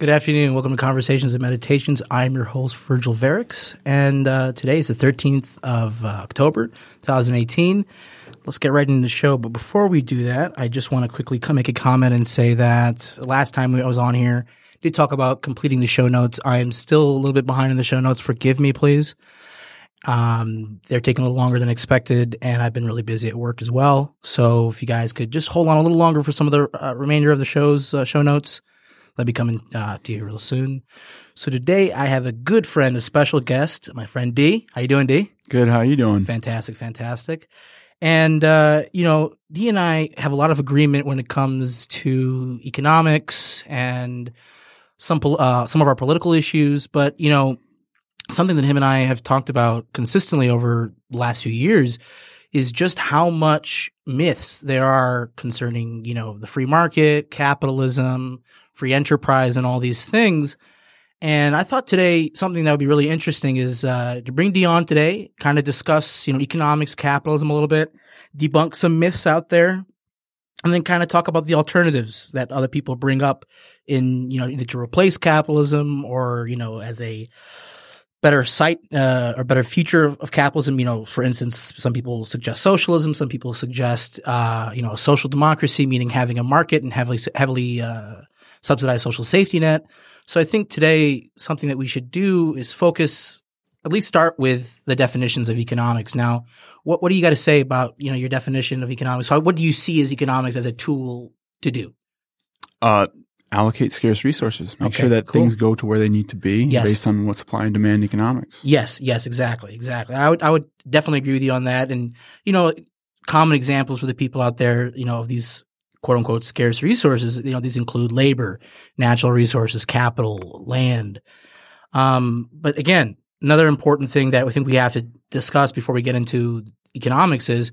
Good afternoon. Welcome to Conversations and Meditations. I'm your host, Virgil Verix, and uh, today is the 13th of uh, October, 2018. Let's get right into the show. But before we do that, I just want to quickly come make a comment and say that last time I was on here, did talk about completing the show notes. I am still a little bit behind in the show notes. Forgive me, please. Um, they're taking a little longer than expected, and I've been really busy at work as well. So if you guys could just hold on a little longer for some of the uh, remainder of the show's uh, show notes, they'll be coming uh, to you real soon. So today I have a good friend, a special guest, my friend D. How you doing, D? Good. How are you doing? Fantastic, fantastic. And uh, you know, D and I have a lot of agreement when it comes to economics and some pol- uh, some of our political issues. But you know, something that him and I have talked about consistently over the last few years is just how much myths there are concerning, you know, the free market, capitalism, free enterprise, and all these things. And I thought today something that would be really interesting is uh, to bring Dion today, kind of discuss, you know, economics, capitalism a little bit, debunk some myths out there, and then kind of talk about the alternatives that other people bring up in, you know, either to replace capitalism or, you know, as a better site uh, or better future of capitalism. You know, for instance, some people suggest socialism. Some people suggest, uh, you know, social democracy, meaning having a market and heavily heavily uh, subsidized social safety net. So I think today something that we should do is focus, at least start with the definitions of economics. Now, what what do you got to say about you know your definition of economics? How, what do you see as economics as a tool to do? Uh, allocate scarce resources. Make Okay, sure that cool. things go to where they need to be Yes. based on what supply and demand economics. Yes, yes, exactly, exactly. I would, I would definitely agree with you on that. And you know, common examples for the people out there, you know, of these quote unquote scarce resources. You know, these include labor, natural resources, capital, land. Um, but again, another important thing that I think we have to discuss before we get into economics is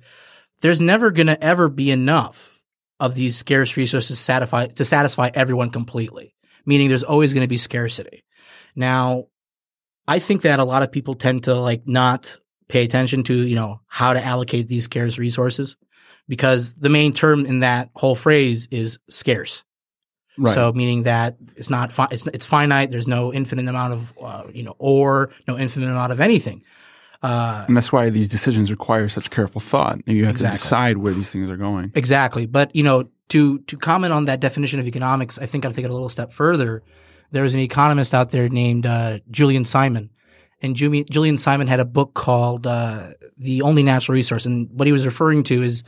there's never going to ever be enough of these scarce resources satisfy to satisfy everyone completely. Meaning, there's always going to be scarcity. Now, I think that a lot of people tend to like not pay attention to, you know, how to allocate these scarce resources because the main term in that whole phrase is scarce. Right. So meaning that it's not fi- it's it's finite. There's no infinite amount of uh, you know ore, no infinite amount of anything. Uh, and that's why these decisions require such careful thought. And you have Exactly. to decide where these things are going. Exactly. But, you know, to, to comment on that definition of economics, I think I'll take it a little step further. There's an economist out there named, uh, Julian Simon. And Julian Simon had a book called, uh, The Only Natural Resource. And what he was referring to is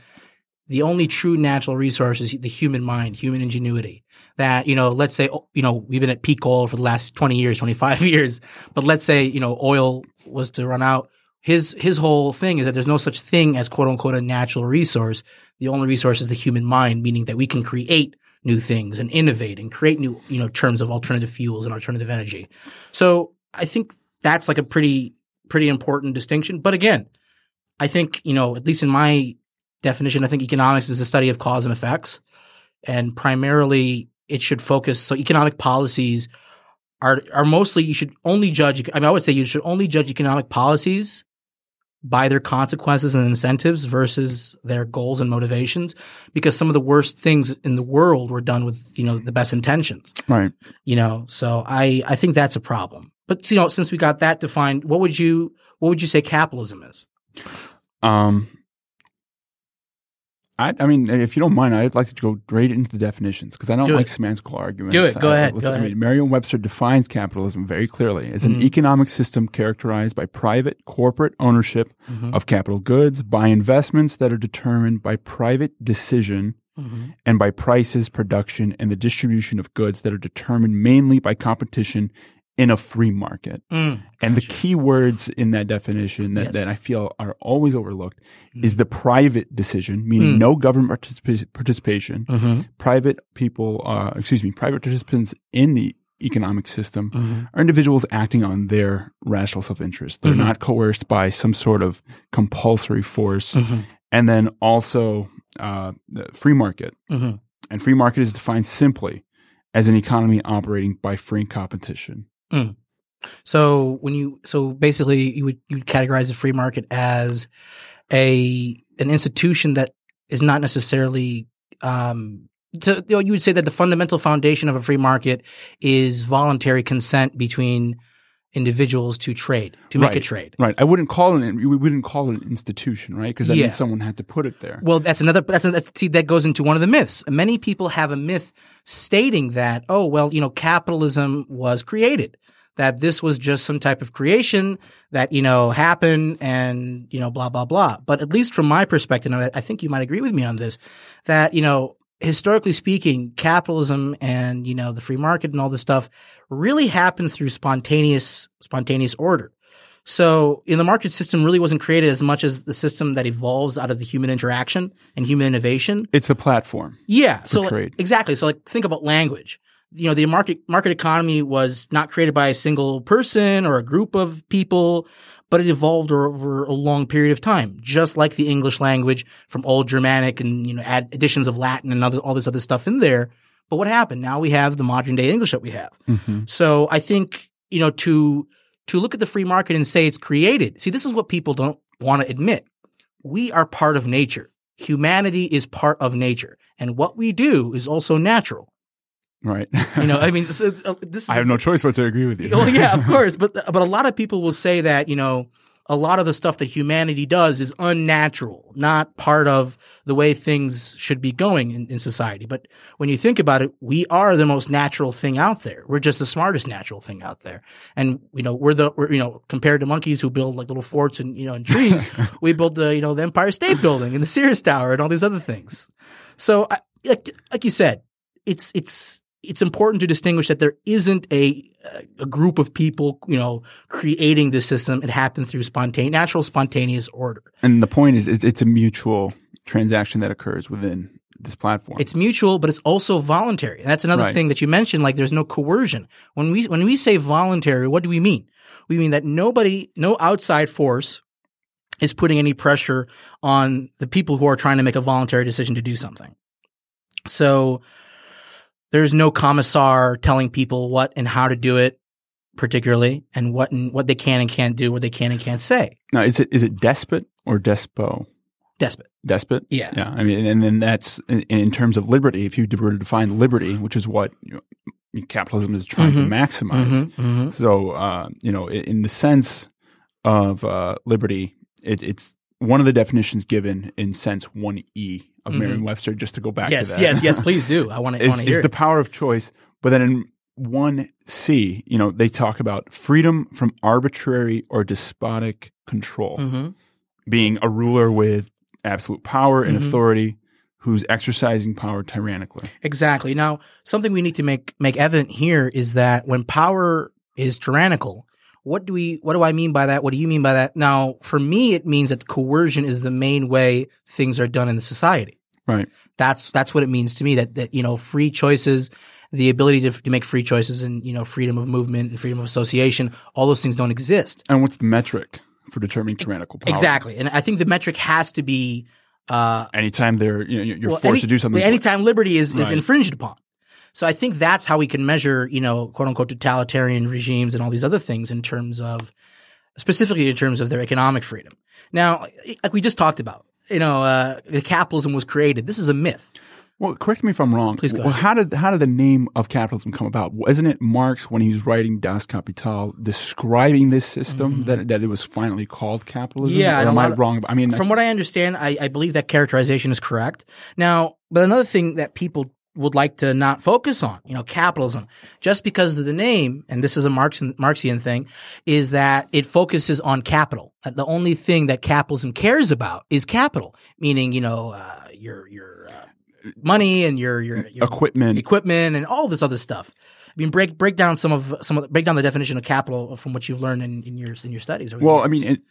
the only true natural resource is the human mind, human ingenuity. That, you know, let's say, you know, we've been at peak oil for the last 20 years, 25 years, but let's say, you know, oil was to run out. His, his whole thing is that there's no such thing as quote unquote a natural resource. The only resource is the human mind, meaning that we can create new things and innovate and create new, you know, terms of alternative fuels and alternative energy. So I think that's like a pretty, pretty important distinction. But again, I think, you know, at least in my definition, I think economics is the study of cause and effects. And primarily it should focus. So economic policies are, are mostly, you should only judge, I mean, I would say you should only judge economic policies by their consequences and incentives versus their goals and motivations because some of the worst things in the world were done with, you know, the best intentions Right. you know so i i think that's a problem but you know since we got that defined what would you what would you say capitalism is Um, I, I mean, if you don't mind, I'd like to go right into the definitions because I don't Do like it. semantical arguments. Do it. Go Uh, ahead. Go I ahead. mean, Merriam-Webster defines capitalism very clearly as an Mm-hmm. economic system characterized by private corporate ownership Mm-hmm. of capital goods, by investments that are determined by private decision, Mm-hmm. and by prices, production, and the distribution of goods that are determined mainly by competition in a free market. Mm. And the key words in that definition that, Yes. that I feel are always overlooked is the private decision, meaning Mm. no government participa- participation. Mm-hmm. Private people, uh, excuse me, private participants in the economic system Mm-hmm. are individuals acting on their rational self-interest. They're Mhm. not coerced by some sort of compulsory force. Mm-hmm. And then also uh, the free market. Mm-hmm. And free market is defined simply as an economy operating by free competition. So when you so basically you would you categorize the free market as a an institution that is not necessarily um so you, know, you would say that the fundamental foundation of a free market is voluntary consent between individuals to trade to make a trade. Right. I wouldn't call it, an- we wouldn't call it an institution, right? Because that Yeah. means someone had to put it there. Well, that's another. That's, that's see that goes into one of the myths. Many people have a myth stating that oh well you know capitalism was created, that this was just some type of creation that you know happened and you know blah blah blah. But at least from my perspective, I think you might agree with me on this, that you know historically speaking, capitalism and you know the free market and all this stuff really happened through spontaneous spontaneous order. So, in the market system really wasn't created as much as the system that evolves out of the human interaction and human innovation. It's a platform. Yeah. So, like, exactly. So, like, think about language. You know, the market market economy was not created by a single person or a group of people, but it evolved over a long period of time, just like the English language from Old Germanic and you know add additions of Latin and other, all this other stuff in there. But what happened? Now we have the modern day English that we have. Mm-hmm. So I think, you know, to, to look at the free market and say it's created. See, this is what people don't want to admit. We are part of nature. Humanity is part of nature. And what we do is also natural. Right. You know, I mean, this is, uh, this is I have no choice but to agree with you. well, yeah, of course, but but a lot of people will say that you know a lot of the stuff that humanity does is unnatural, not part of the way things should be going in, in society. But when you think about it, we are the most natural thing out there. We're just the smartest natural thing out there, and you know we're the we're you know compared to monkeys who build like little forts and you know in trees, we build the you know the Empire State Building and the Sears Tower and all these other things. So, I, like like you said, it's it's it's important to distinguish that there isn't a a group of people, you know, creating the system. It happened through spontaneous, natural, spontaneous order. And the point is, it's, a mutual transaction that occurs within this platform. It's mutual, but it's also voluntary. And that's another Right. thing that you mentioned. Like, there's no coercion. When we when we say voluntary, what do we mean? We mean that nobody, no outside force, is putting any pressure on the people who are trying to make a voluntary decision to do something. So there's no commissar telling people what and how to do it, particularly, and what and what they can and can't do, what they can and can't say. now, is it is it despot or despo? Despot. Despot. Yeah. Yeah. I mean, and then that's in, in terms of liberty. If you were to define liberty, which is what you know, capitalism is trying to Mhm. maximize. Mhm, mhm. So, uh, you know, in the sense of uh, liberty, it, it's one of the definitions given in sense 1E of Mhm. Merriam-Webster, just to go back Yes, to that. yes, yes. Please do. I want to. is, hear is the power of choice. But then in 1C, you know, they talk about freedom from arbitrary or despotic control, Mhm. being a ruler with absolute power and Mhm. authority who's exercising power tyrannically. Exactly. Now, something we need to make make evident here is that when power is tyrannical, what do we what do I mean by that? What do you mean by that? Now, for me it means that coercion is the main way things are done in the society. Right. That's that's what it means to me that that you know, free choices, the ability to, to make free choices and you know, freedom of movement and freedom of association, all those things don't exist. And what's the metric for determining tyrannical power? Exactly. And I think the metric has to be uh Anytime they're, you know, you're well, forced any- to do something. Anytime liberty is, is infringed upon. So I think that's how we can measure, you know, quote unquote totalitarian regimes and all these other things in terms of, specifically in terms of their economic freedom. Now, like we just talked about, you know, uh, the capitalism was created. This is a myth. Well, correct me if I'm wrong. Please go Well, how did how did the name of capitalism come about? Wasn't it Marx when he was writing Das Kapital describing this system that that it was finally called capitalism? Mm-hmm. Yeah, or am I wrong? I mean, From what I understand, I, I believe that characterization is correct. Now, but another thing that people would like to not focus on, you know, capitalism, just because of the name, and this is a Marxian, Marxian thing, is that it focuses on capital. The only thing that capitalism cares about is capital, meaning, you know, uh, your, your, uh, money and your, your, your equipment. equipment and all this other stuff. I mean, break, break down some of, some of, break down the definition of capital from what you've learned in, in your, in your studies. Well, I years. mean,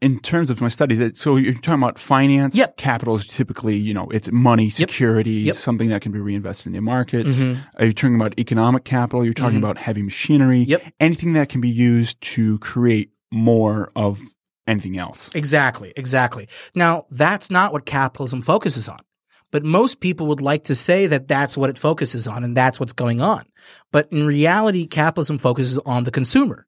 in, terms of my studies, so you're talking about finance. Yep. Capital is typically, you know, it's money, securities, Yep. something that can be reinvested in the markets. Mhm. Are you talking about economic capital? You're talking Mhm. about heavy machinery. Yep. Anything that can be used to create more of anything else. Exactly, exactly. Now, that's not what capitalism focuses on. But most people would like to say that that's what it focuses on and that's what's going on. But in reality, capitalism focuses on the consumer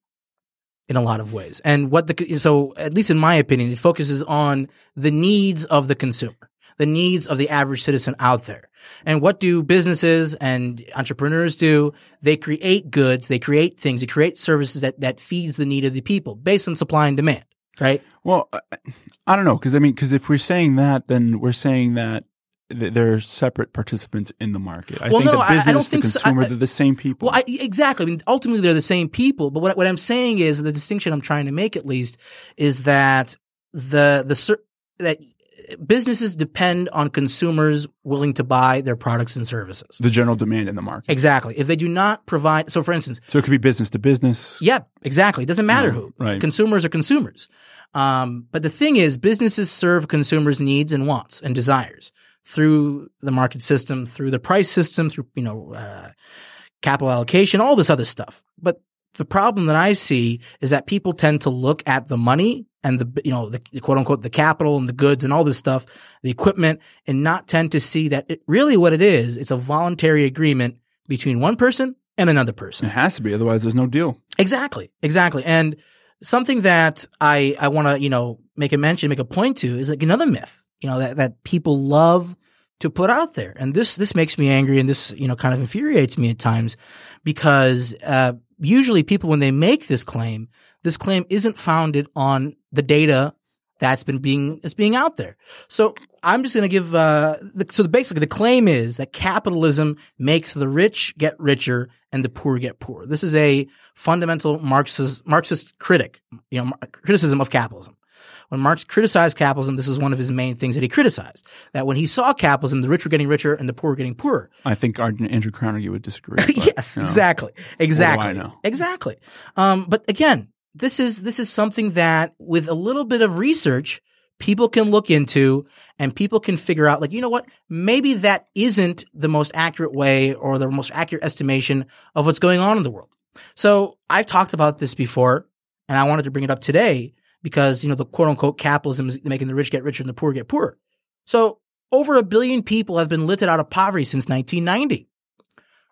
in a lot of ways. And what the, so at least in my opinion, it focuses on the needs of the consumer, the needs of the average citizen out there. And what do businesses and entrepreneurs do? They create goods, they create things, they create services that, that feeds the need of the people based on supply and demand, right? Well, I- don't know, because I mean, because if we're saying that, then we're saying that th- they're separate participants in the market. I Well, think no, the I- I business, don't the think so. consumer, I- they're the same people. Well, I, exactly. I mean, ultimately, they're the same people. But what what I'm saying is the distinction I'm trying to make, at least, is that the the that businesses depend on consumers willing to buy their products and services. the general demand in the market. Exactly. If they do not provide, so for instance, So it could be business to business. yeah, exactly. It doesn't matter No, who. right. Consumers are consumers. Um, but the thing is, businesses serve consumers' needs and wants and desires through the market system, through the price system, through you know uh, capital allocation, all this other stuff. But the problem that I see is that people tend to look at the money and the you know the, the quote unquote the capital and the goods and all this stuff, the equipment, and not tend to see that it, really what it is. It's a voluntary agreement between one person and another person. It has to be, otherwise there's no deal. Exactly, exactly. And something that I I want to you know make a mention, make a point to is like another myth, you know that that people love to put out there, and this this makes me angry, and this you know kind of infuriates me at times because uh, usually people when they make this claim, this claim isn't founded on the data that's been being is being out there. So I'm just going to give. Uh, the, so basically, the claim is that capitalism makes the rich get richer and the poor get poorer. This is a fundamental Marxist Marxist critic, you know, criticism of capitalism. When Marx criticized capitalism, this is one of his main things that he criticized. That when he saw capitalism, the rich were getting richer and the poor were getting poorer. I think Andrew Crowner, you would disagree. but, yes, you know. exactly, exactly, I know? exactly. Um, but again, this is this is something that with a little bit of research, people can look into and people can figure out. Like, you know what? Maybe that isn't the most accurate way or the most accurate estimation of what's going on in the world. So I've talked about this before, and I wanted to bring it up today because you know the quote unquote capitalism is making the rich get richer and the poor get poorer. So over a billion people have been lifted out of poverty since 1990,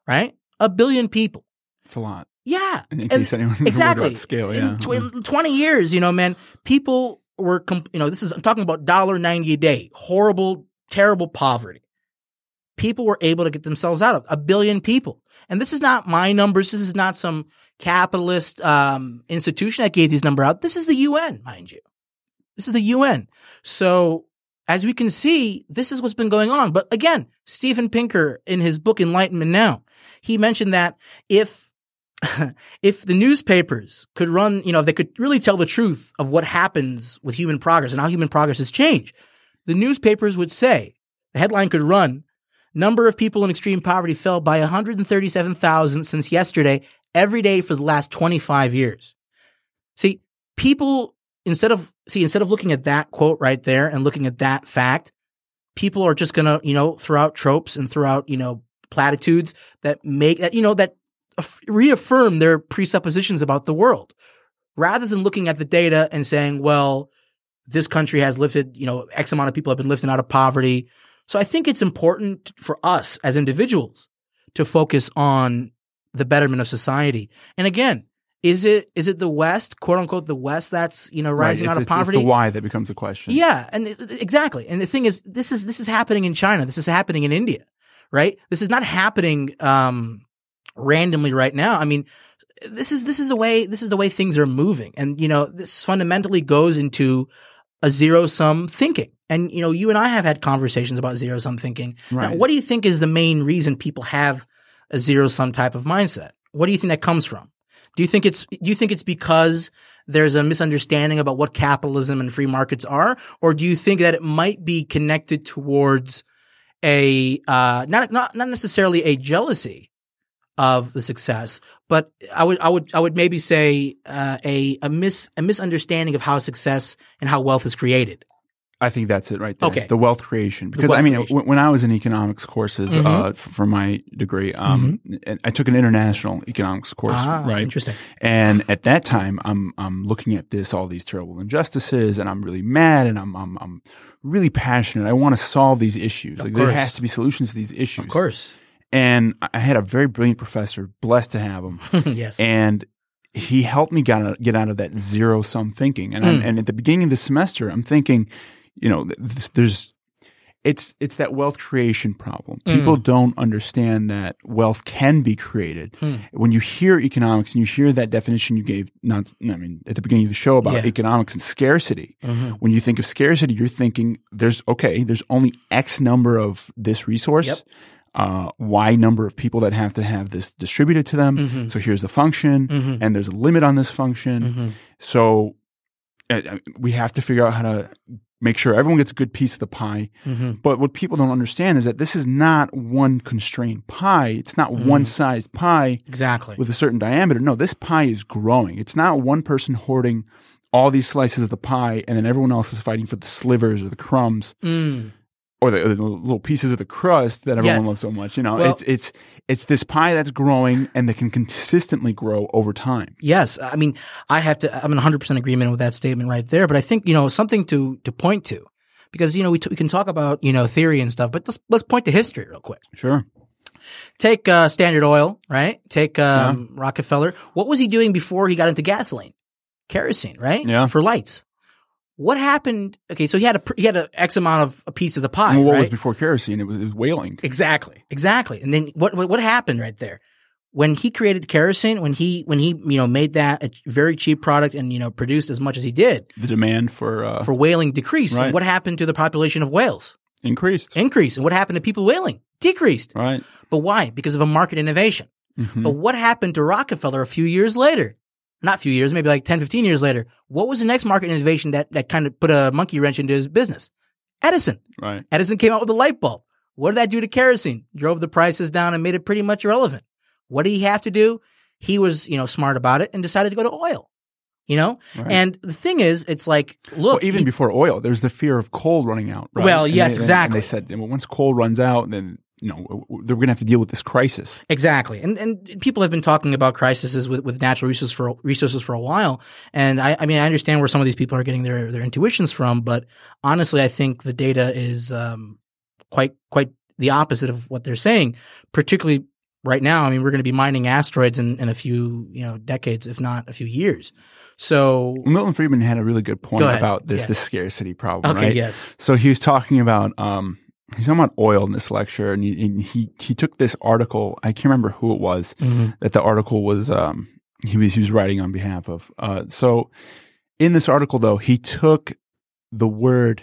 right? A billion people. It's a lot. Yeah. In And- anyone exactly. scale, In yeah. tw- in 20 years, you know, man, people were, com- you know, this is, I'm talking about $1.90 a day, horrible, terrible poverty. People were able to get themselves out of a billion people. And this is not my numbers. This is not some capitalist um, institution that gave these number out. This is the UN, mind you. This is the UN. So as we can see, this is what's been going on. But again, Steven Pinker in his book Enlightenment Now, he mentioned that if if the newspapers could run, you know, if they could really tell the truth of what happens with human progress and how human progress has changed, the newspapers would say the headline could run number of people in extreme poverty fell by 137,000 since yesterday every day for the last 25 years. See, people instead of see instead of looking at that quote right there and looking at that fact, people are just going to, you know, throw out tropes and throw out, you know, platitudes that make that, you know, that reaffirm their presuppositions about the world rather than looking at the data and saying, well, this country has lifted, you know, X amount of people have been lifted out of poverty. So I think it's important for us as individuals to focus on the betterment of society. And again, is it is it the West, quote unquote, the West that's you know rising right. out of poverty? It's the why that becomes the question. Yeah, and it- exactly. And the thing is, this is this is happening in China. This is happening in India. right? This is not happening um, randomly right now. I mean, this is this is the way this is the way things are moving, and you know, this fundamentally goes into a zero sum thinking. And you know, you and I have had conversations about zero sum thinking. Now, what do you think is the main reason people have a zero sum type of mindset? What do you think that comes from? Do you think it's do you think it's because there's a misunderstanding about what capitalism and free markets are, or do you think that it might be connected towards a uh, not not not necessarily a jealousy of the success, but I would I would I would maybe say uh, a a mis a misunderstanding of how success and how wealth is created. I think that's it right there. Okay. The wealth creation. Because wealth I mean, creation. when, I was in economics courses Mhm. uh, for my degree, um, and I took an international economics course, Ah, right? Interesting. And at that time, I'm I'm looking at this, all these terrible injustices, and I'm really mad, and I'm I'm I'm really passionate. I want to solve these issues. Of like there has to be solutions to these issues. Of course. And I had a very brilliant professor, blessed to have him, yes. and he helped me get out, get out of that zero sum thinking. And I'm, Mm. and at the beginning of the semester, I'm thinking, you know, there's it's it's that wealth creation problem. Mm. People don't understand that wealth can be created. Hmm. When you hear economics and you hear that definition you gave, not I mean at the beginning of the show about Yeah. economics and scarcity. Mhm. When you think of scarcity, you're thinking there's okay, there's only X number of this resource. Yep. Uh, y number of people that have to have this distributed to them. Mhm. So here's the function, Mhm. and there's a limit on this function. Mhm. So we have to figure out how to make sure everyone gets a good piece of the pie. Mhm. But what people don't understand is that this is not one constrained pie. It's not Mm-hmm. one sized pie Exactly. with a certain diameter. No, this pie is growing. It's not one person hoarding all these slices of the pie and then everyone else is fighting for the slivers or the crumbs Mm. Or the, or the little pieces of the crust that everyone Yes. loves so much. You know, Well- it's it's it's this pie that's growing and that can consistently grow over time. Yes, I mean, I have to. I'm in 100 percent agreement with that statement right there. But I think you know something to to point to, because you know we t- we can talk about you know theory and stuff, but let's let's point to history real quick. Sure. Take uh, Standard Oil, right? Take um, Rockefeller. What was he doing before he got into gasoline? Kerosene, right? Yeah. for lights. What happened? Okay, so he had a he had an X amount of a piece of the pie, well, what right? was before kerosene? It was, it was whaling. Exactly, exactly. And then what, what what happened right there? When he created kerosene, when he when he you know made that a very cheap product and you know produced as much as he did, The demand for uh, for whaling decreased. Right. And what happened to the population of whales? increased. Increased. And what happened to people whaling? Decreased. Right. But why? Because of a market innovation. Mhm. But what happened to Rockefeller a few years later? Not a few years, maybe like 10, 15 years later. What was the next market innovation that, that kind of put a monkey wrench into his business? Edison. Right. Edison came out with a light bulb. What did that do to kerosene? Drove the prices down and made it pretty much irrelevant. What did he have to do? He was, you know, smart about it and decided to go to oil. You know? Right. And the thing is, it's like, look, well, even he- before oil, there's the fear of coal running out. Right? Well, And yes, they- and exactly. they said well, once coal runs out, then you know they're going to have to deal with this crisis. Exactly, and and people have been talking about crises with, with natural resources for resources for a while, and I, I mean I understand where some of these people are getting their their intuitions from, but honestly, I think the data is um, quite quite the opposite of what they're saying. Particularly right now, I mean we're going to be mining asteroids in, in a few you know decades, if not a few years. So Milton Friedman had a really good point Go about this this scarcity problem. okay, right? yes, So he was talking about um, he's talking about oil in this lecture, and he, and he he took this article. I can't remember who it was Mhm. that the article was. Um, he was he was writing on behalf of. Uh, so in this article, though, he took the word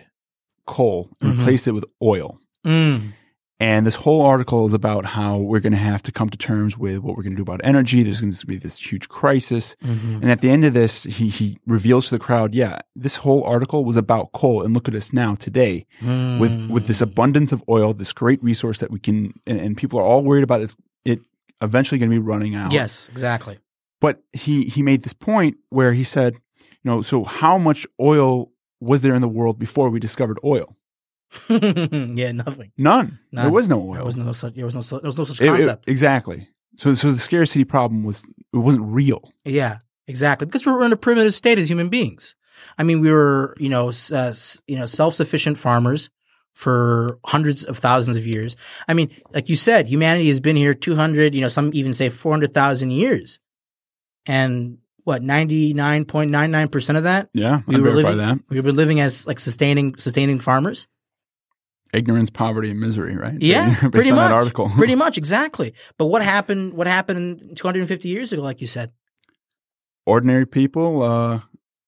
coal and Mhm. replaced it with oil. Mm. And this whole article is about how we're going to have to come to terms with what we're going to do about energy. There's going to be this huge crisis. Mhm. And at the end of this, he, he reveals to the crowd, yeah, this whole article was about coal. And look at us now today with, with this abundance of oil, this great resource that we can, and, and people are all worried about it, it eventually going to be running out. yes, exactly. But he, he made this point where he said, you know, so how much oil was there in the world before we discovered oil? yeah, nothing. None. There was no oil. There was no such. There was no. There was no such It- it- concept. exactly. So, so the scarcity problem was it wasn't real. Yeah, exactly. Because we were in a primitive state as human beings. I mean, we were, you know, uh, you know, self-sufficient farmers for hundreds of thousands of years. I mean, like you said, humanity has been here 200, you know, some even say 400,000 years. And what, 99.99% of that? Yeah, We I were living, that. we were living as like sustaining, sustaining farmers. Ignorance, poverty, and misery, right? Yeah, Based pretty on much. that article. pretty much, exactly. But what happened? What happened 250 years ago? Like you said. Ordinary people uh,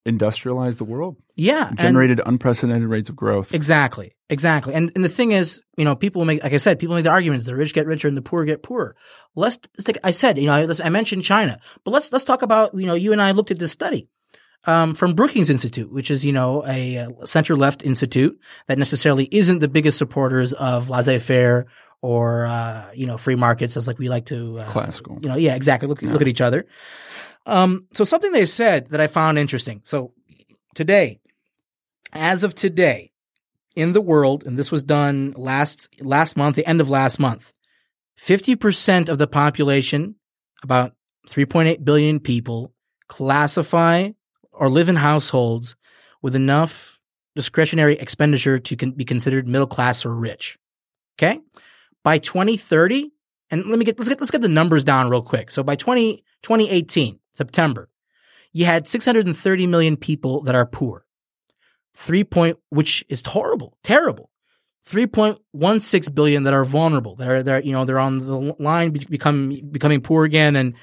industrialized the world, Yeah, and- generated unprecedented rates of growth. Exactly. Exactly. And and the thing is, you know, people make, like I said, people make the arguments: the rich get richer and the poor get poorer. Let's, let's take, I said, you know, I, I mentioned China, but let's let's talk about, you know, you and I looked at this study um, from Brookings Institute, which is, you know, a, center left institute that necessarily isn't the biggest supporters of laissez faire or uh, you know free markets, as like we like to uh, Classical. You know, yeah, exactly. Look look at each other. Um, so something they said that I found interesting. So today, as of today, in the world, and this was done last last month, the end of last month, fifty percent of the population, about three point eight billion people, classify or live in households with enough discretionary expenditure to con- be considered middle class or rich. Okay, by 2030, and let me get let's get let's get the numbers down real quick. So by 20, 2018, September, you had 630 million people that are poor. Three point, which is horrible, terrible. 3.16 billion that are vulnerable, that are, that are, you know, they're on the line become, becoming poor again and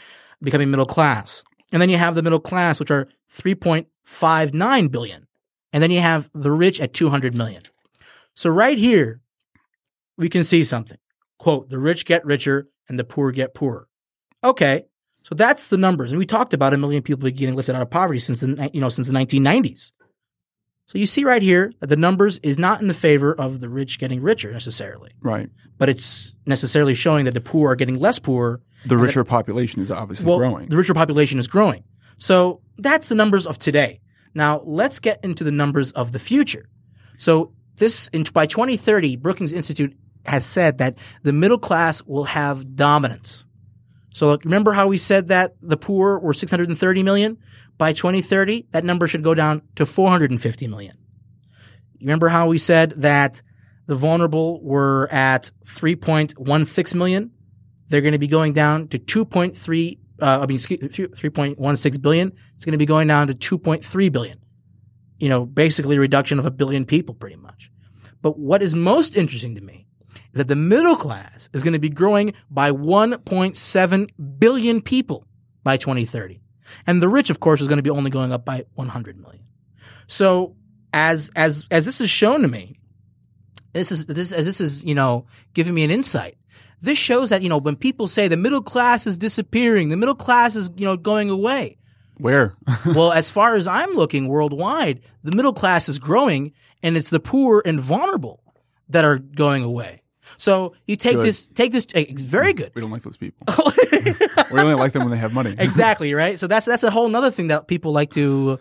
becoming middle class. And then you have the middle class, which are 3.59 billion. And then you have the rich at 200 million. So right here, we can see something. Quote, the rich get richer and the poor get poorer. Okay. So that's the numbers. And we talked about a million people getting lifted out of poverty since the, you know, since the 1990s. So you see right here that the numbers is not in the favor of the rich getting richer necessarily, Right. but it's necessarily showing that the poor are getting less poor. The richer population is obviously Well, growing. the richer population is growing. So that's the numbers of today. Now let's get into the numbers of the future. So this in, by 2030, Brookings Institute has said that the middle class will have dominance. So remember how we said that the poor were 630 million? By 2030, that number should go down to 450 million. Remember how we said that the vulnerable were at 3.16 million? They're going to be going down to 2.3 uh, I mean, excuse- 3.16 billion. It's going to be going down to 2.3 billion. You know, basically a reduction of a billion people pretty much. But what is most interesting to me is that the middle class is going to be growing by 1.7 billion people by 2030. And the rich, of course, is going to be only going up by 100 million. So as, as, as this is shown to me, this is, this, as this is, you know, giving me an insight. This shows that, you know, when people say the middle class is disappearing, the middle class is, you know, going away. Where? well, as far as I'm looking worldwide, the middle class is growing and it's the poor and vulnerable that are going away. So you take Good. this, take this, it's very good. we don't like those people. we only like them when they have money. exactly right. So that's that's a whole other thing that people like to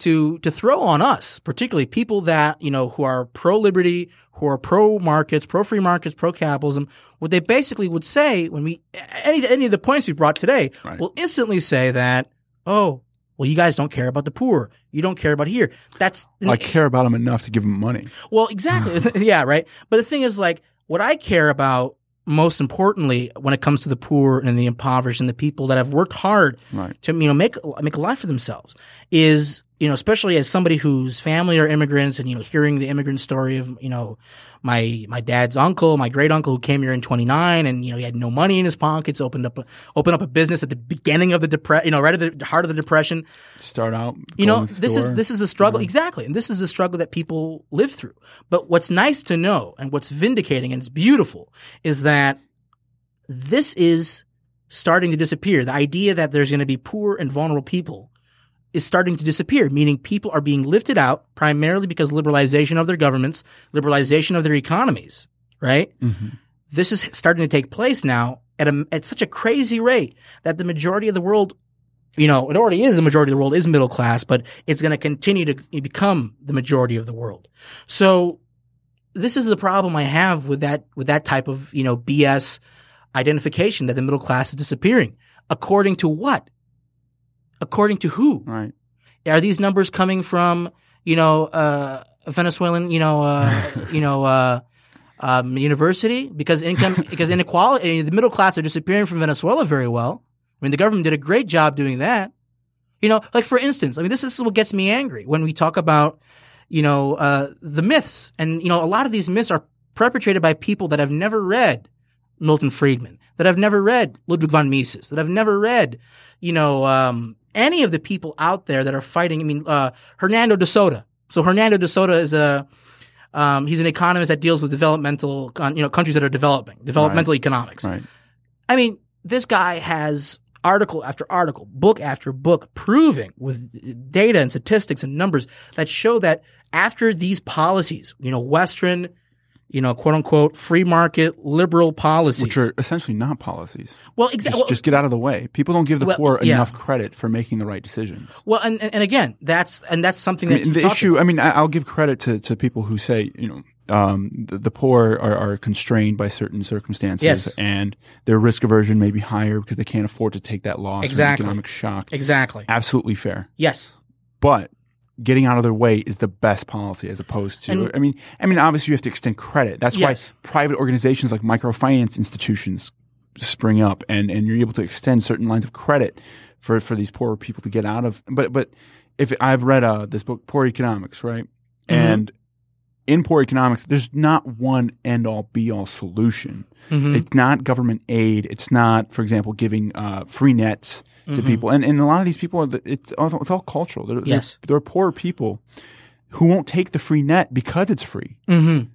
to to throw on us, particularly people that you know who are pro liberty, who are pro markets, pro free markets, pro capitalism. What they basically would say when we any any of the points we brought today Right. will instantly say that oh well you guys don't care about the poor, you don't care about here. That's I care about them enough to give them money. well, exactly. yeah, right. But the thing is, like, what I care about most importantly when it comes to the poor and the impoverished and the people that have worked hard Right. to, you know, make make a life for themselves is, you know, especially as somebody whose family are immigrants and, you know, hearing the immigrant story of, you know, my, my dad's uncle, my great uncle who came here in 29 and, you know, he had no money in his pockets, opened up, a, opened up a business at the beginning of the depression, you know, right at the heart of the depression. Start out. you know this is this is the struggle. Exactly. And this is the struggle that people live through. But what's nice to know and what's vindicating and it's beautiful is that this is starting to disappear. The idea that there's going to be poor and vulnerable people is starting to disappear meaning people are being lifted out primarily because liberalization of their governments liberalization of their economies right mm-hmm. this is starting to take place now at a at such a crazy rate that the majority of the world you know, it already is the majority of the world is middle class, but it's going to continue to become the majority of the world. So this is the problem I have with that, with that type of, you know, BS identification that the middle class is disappearing. According to what? According to who? Right. Are these numbers coming from, you know, uh, Venezuelan, you know, uh, you know, uh, um, university? Because income, because inequality, the middle class are disappearing from Venezuela very well. I mean, the government did a great job doing that. You know, like for instance, I mean, this, this is what gets me angry when we talk about, you know, uh, the myths. And, you know, a lot of these myths are perpetrated by people that have never read Milton Friedman, that have never read Ludwig von Mises, that have never read, you know, um, any of the people out there that are fighting. I mean, uh, Hernando de Soto. So Hernando de Soto is a, um, he's an economist that deals with developmental, you know, countries that are developing, developmental economics. Right. I mean, this guy has article after article, book after book, proving with data and statistics and numbers that show that after these policies, you know, Western, you know, quote unquote, free market liberal policies, Which are essentially not policies. well, Just, exactly. just get out of the way. People don't give the Well, poor yeah. enough credit for making the right decisions. well, and, and and again, that's and that's something I that mean, the issue. about. I mean, I'll give credit to, to people who say, you know, um, the, the poor are, are constrained by certain circumstances, Yes. and their risk aversion may be higher because they can't afford to take that loss, Exactly. economic shock. exactly. Absolutely fair, Yes. but getting out of their way is the best policy, as opposed to. And- I mean, I mean, obviously you have to extend credit. That's Yes. why private organizations like microfinance institutions spring up, and and you're able to extend certain lines of credit for for these poorer people to get out of. But but if I've read uh, this book, Poor Economics, right, Mm-hmm. and in poor economics, there's not one end all be all solution. Mm-hmm. It's not government aid. It's not, for example, giving uh, free nets Mm-hmm. to people. And and a lot of these people, are the- it's all, it's all cultural. They're, they're- Yes. they're, poor people who won't take the free net because it's free. Mm-hmm.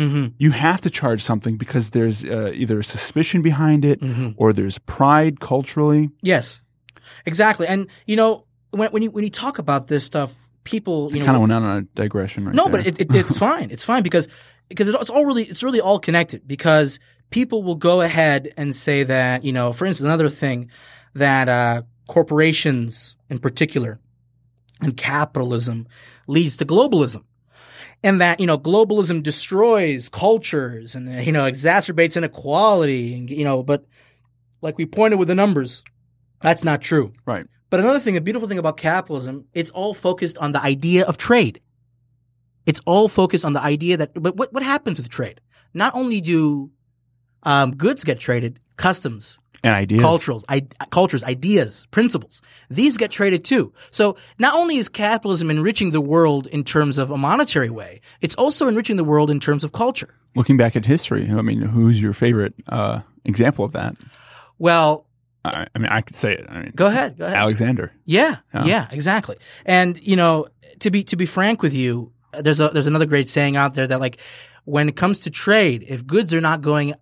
Mm-hmm. You have to charge something because there's uh, either suspicion behind it Mm-hmm. or there's pride culturally. Yes. Exactly. And you know, when when you when you talk about this stuff, people you kind of went out on a digression right No, there. but it, it, it's fine. It's fine because because it's all really it's really all connected because people will go ahead and say that you know, for instance, another thing that uh, corporations in particular and capitalism leads to globalism. And that, you know, globalism destroys cultures and, you know, exacerbates inequality and, you know, but like we pointed with the numbers, that's not true. right. But another thing, a beautiful thing about capitalism, it's all focused on the idea of trade. It's all focused on the idea that, but what, what happens with trade? Not only do um, goods get traded, customs, And ideas. cultures, I, cultures, ideas, principles, these get traded too. So not only is capitalism enriching the world in terms of a monetary way, it's also enriching the world in terms of culture. Looking back at history, I mean, who's your favorite uh, example of that? Well, I, I mean, I could say it. I mean, go ahead, go ahead. Alexander. Yeah, yeah, exactly. And you know, to be to be frank with you, there's a there's another great saying out there that like when it comes to trade, if goods are not going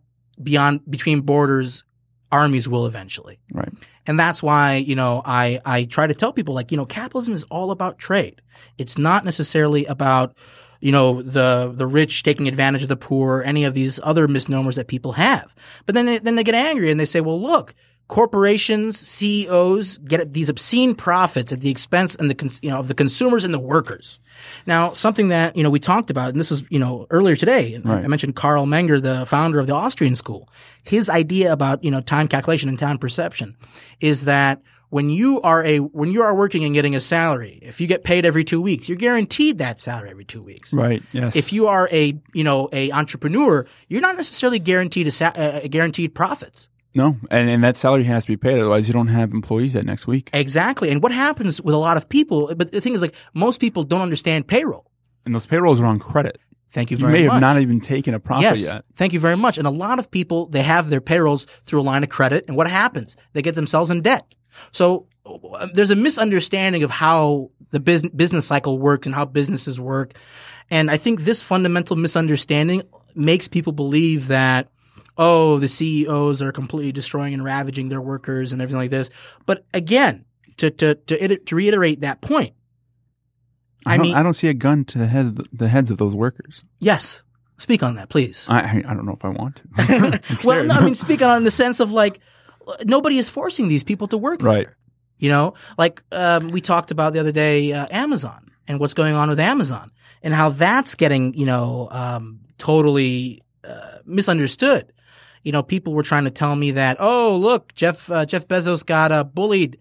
beyond between borders, armies will eventually. Right. And that's why, you know, I, I try to tell people like, you know, capitalism is all about trade. It's not necessarily about, you know, the, the rich taking advantage of the poor, or any of these other misnomers that people have. But then they, then they get angry and they say, well, look, corporations, CEOs get these obscene profits at the expense and the, you know, of the consumers and the workers. Now, something that, you know, we talked about, and this is, you know, earlier today, Right. I mentioned Carl Menger, the founder of the Austrian school. His idea about, you know, time calculation and time perception is that when you are a, when you are working and getting a salary, if you get paid every two weeks, you're guaranteed that salary every two weeks. Right. Yes. If you are a, you know, a entrepreneur, you're not necessarily guaranteed a, sa- uh, guaranteed profits. No, and, and that salary has to be paid. Otherwise, you don't have employees that next week. Exactly. And what happens with a lot of people, but the thing is like most people don't understand payroll. And those payrolls are on credit. Thank you You may much. have not even taken a profit yes. yet. Thank you very much. And a lot of people, they have their payrolls through a line of credit. And what happens? They get themselves in debt. So uh, there's a misunderstanding of how the business, business cycle works and how businesses work. And I think this fundamental misunderstanding makes people believe that, oh, the CEOs are completely destroying and ravaging their workers and everything like this. But again, to, to, to, to reiterate that point, I, I mean- I don't see a gun to the head of the, heads of those workers. yes, speak on that, please. I, I don't know if I want to. Well, no, I mean, speak on in the sense of like, nobody is forcing these people to work Right. there. You know, like um, we talked about the other day, uh, Amazon and what's going on with Amazon and how that's getting, you know, um, totally uh, misunderstood. You know, people were trying to tell me that, oh, look, Jeff uh, Jeff Bezos got uh, bullied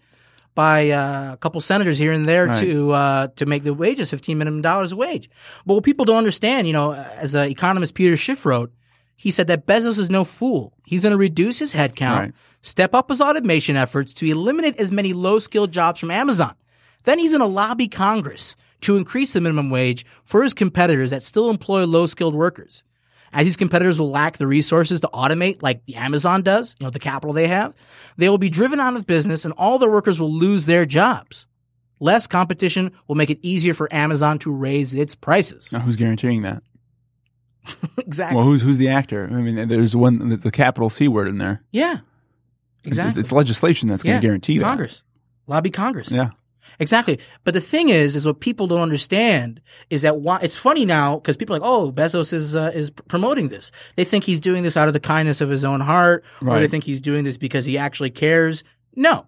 by uh, a couple senators here and there Right. to uh, to make the wages fifteen minimum dollars a wage. But what people don't understand, you know, as uh, economist Peter Schiff wrote, he said that Bezos is no fool. He's going to reduce his headcount, Right. step up his automation efforts to eliminate as many low skilled jobs from Amazon. Then he's going to lobby Congress to increase the minimum wage for his competitors that still employ low skilled workers. As these competitors will lack the resources to automate like the Amazon does, you know, the capital they have, they will be driven out of business and all their workers will lose their jobs. Less competition will make it easier for Amazon to raise its prices. Now, who's guaranteeing that? exactly. Well, who's who's the actor? I mean, there's one the, the capital C word in there. yeah. Exactly. It's, legislation that's going to guarantee that. Congress. Lobby Congress. Yeah. Exactly. But the thing is, is what people don't understand is that why it's funny now because people are like, oh, Bezos is uh, is promoting this. They think he's doing this out of the kindness of his own heart, or they think he's doing this because he actually cares. No,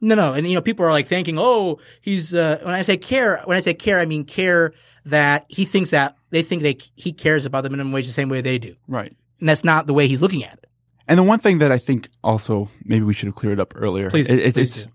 no, no. And you know, people are like thinking, oh, he's. Uh, when I say care, when I say care, I mean care that he thinks that they think they he cares about the minimum wage the same way they do, Right. and that's not the way he's looking at it. And the one thing that I think also maybe we should have cleared up earlier. Please, it- it- please it's do.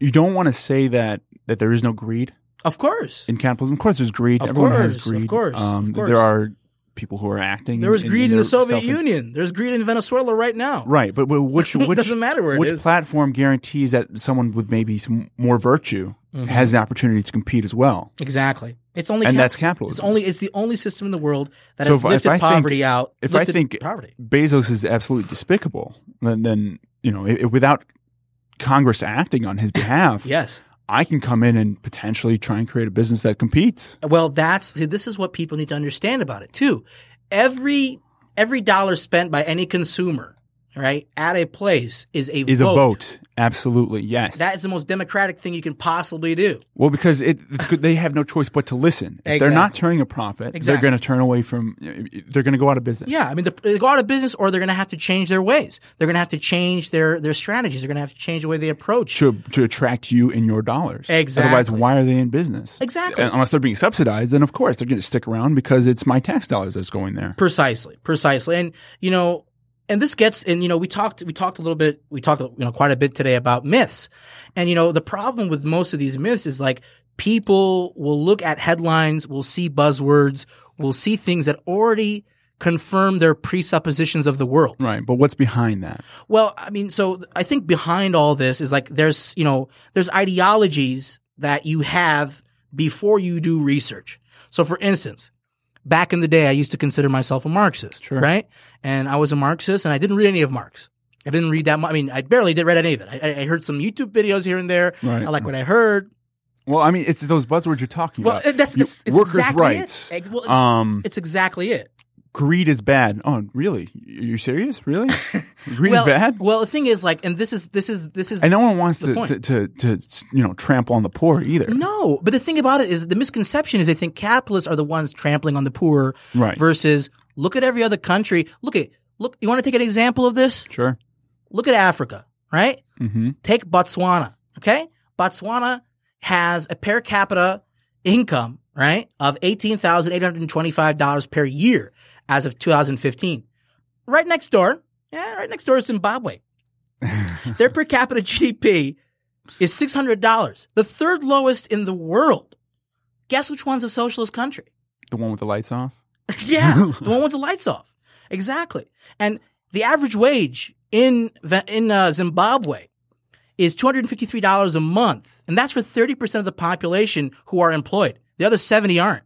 You don't want to say that that there is no greed Of course, in capitalism. Of course, there's greed. Of Everyone has course, of greed. course, Um, of course. There are people who are acting. there was greed in, the Soviet self- Union. There's greed in Venezuela right now. Right, but, but which which Doesn't matter where which platform guarantees that someone with maybe some more virtue Mm-hmm. has the opportunity to compete as well? Exactly. It's only And cap- that's capitalism. It's only it's the only system in the world that So has if I- if lifted think- poverty out. If I think poverty, Bezos is absolutely despicable, then, then you know, without Congress acting on his behalf, yes. I can come in and potentially try and create a business that competes. Well, that's see, this is what people need to understand about it too. Every every dollar spent by any consumer, right, at a place is a Is vote. a vote absolutely yes? That is the most democratic thing you can possibly do. well, because it they have no choice but to listen. If they're not turning a profit, Exactly. they're going to turn away from. They're going to go out of business. Yeah, I mean, the, they go out of business, or they're going to have to change their ways. They're going to have to change their their strategies. They're going to have to change the way they approach. to to attract you and your dollars. Exactly. Otherwise, why are they in business? Exactly. And unless they're being subsidized, then of course they're going to stick around because it's my tax dollars that's going there. Precisely, precisely, and you know, and this gets, and you know, we talked, we talked a little bit, we talked, you know, quite a bit today about myths, and you know, the problem with most of these myths is like people will look at headlines, will see buzzwords, will see things that already confirm their presuppositions of the world. Right. But what's behind that? Well, I mean, so I think behind all this is like there's, you know, there's ideologies that you have before you do research. So for instance, back in the day, I used to consider myself a Marxist, Sure. right? And I was a Marxist and I didn't read any of Marx. I didn't read that much. I mean, I barely did read any of it. I, I- heard some YouTube videos here and there. Right. I like what I heard. Well, I mean, it's those buzzwords you're talking Well, about. that's, You- it's, it's workers' exactly rights. it. Well, it's, Um, it's exactly it. Greed is bad. Oh, really? You're serious? Really? greed well, is bad? well, the thing is like, and this is, this is, this is, and no one wants to, to, to, to, you know, trample on the poor either. No, but the thing about it is the misconception is they think capitalists are the ones trampling on the poor Right. versus look at every other country. Look at look you want to take an example of this? Sure. Look at Africa, right? Mm-hmm. Take Botswana, okay? Botswana has a per capita income, right, of $18,825 per year as of 2015. Right next door, yeah, right next door is Zimbabwe. Their per capita GDP is $600, the third lowest in the world. Guess which one's a socialist country? The one with the lights off? yeah, the one with the lights off. Exactly. And the average wage in in uh, Zimbabwe is two hundred and fifty three dollars a month, and that's for thirty percent of the population who are employed. The other seventy aren't.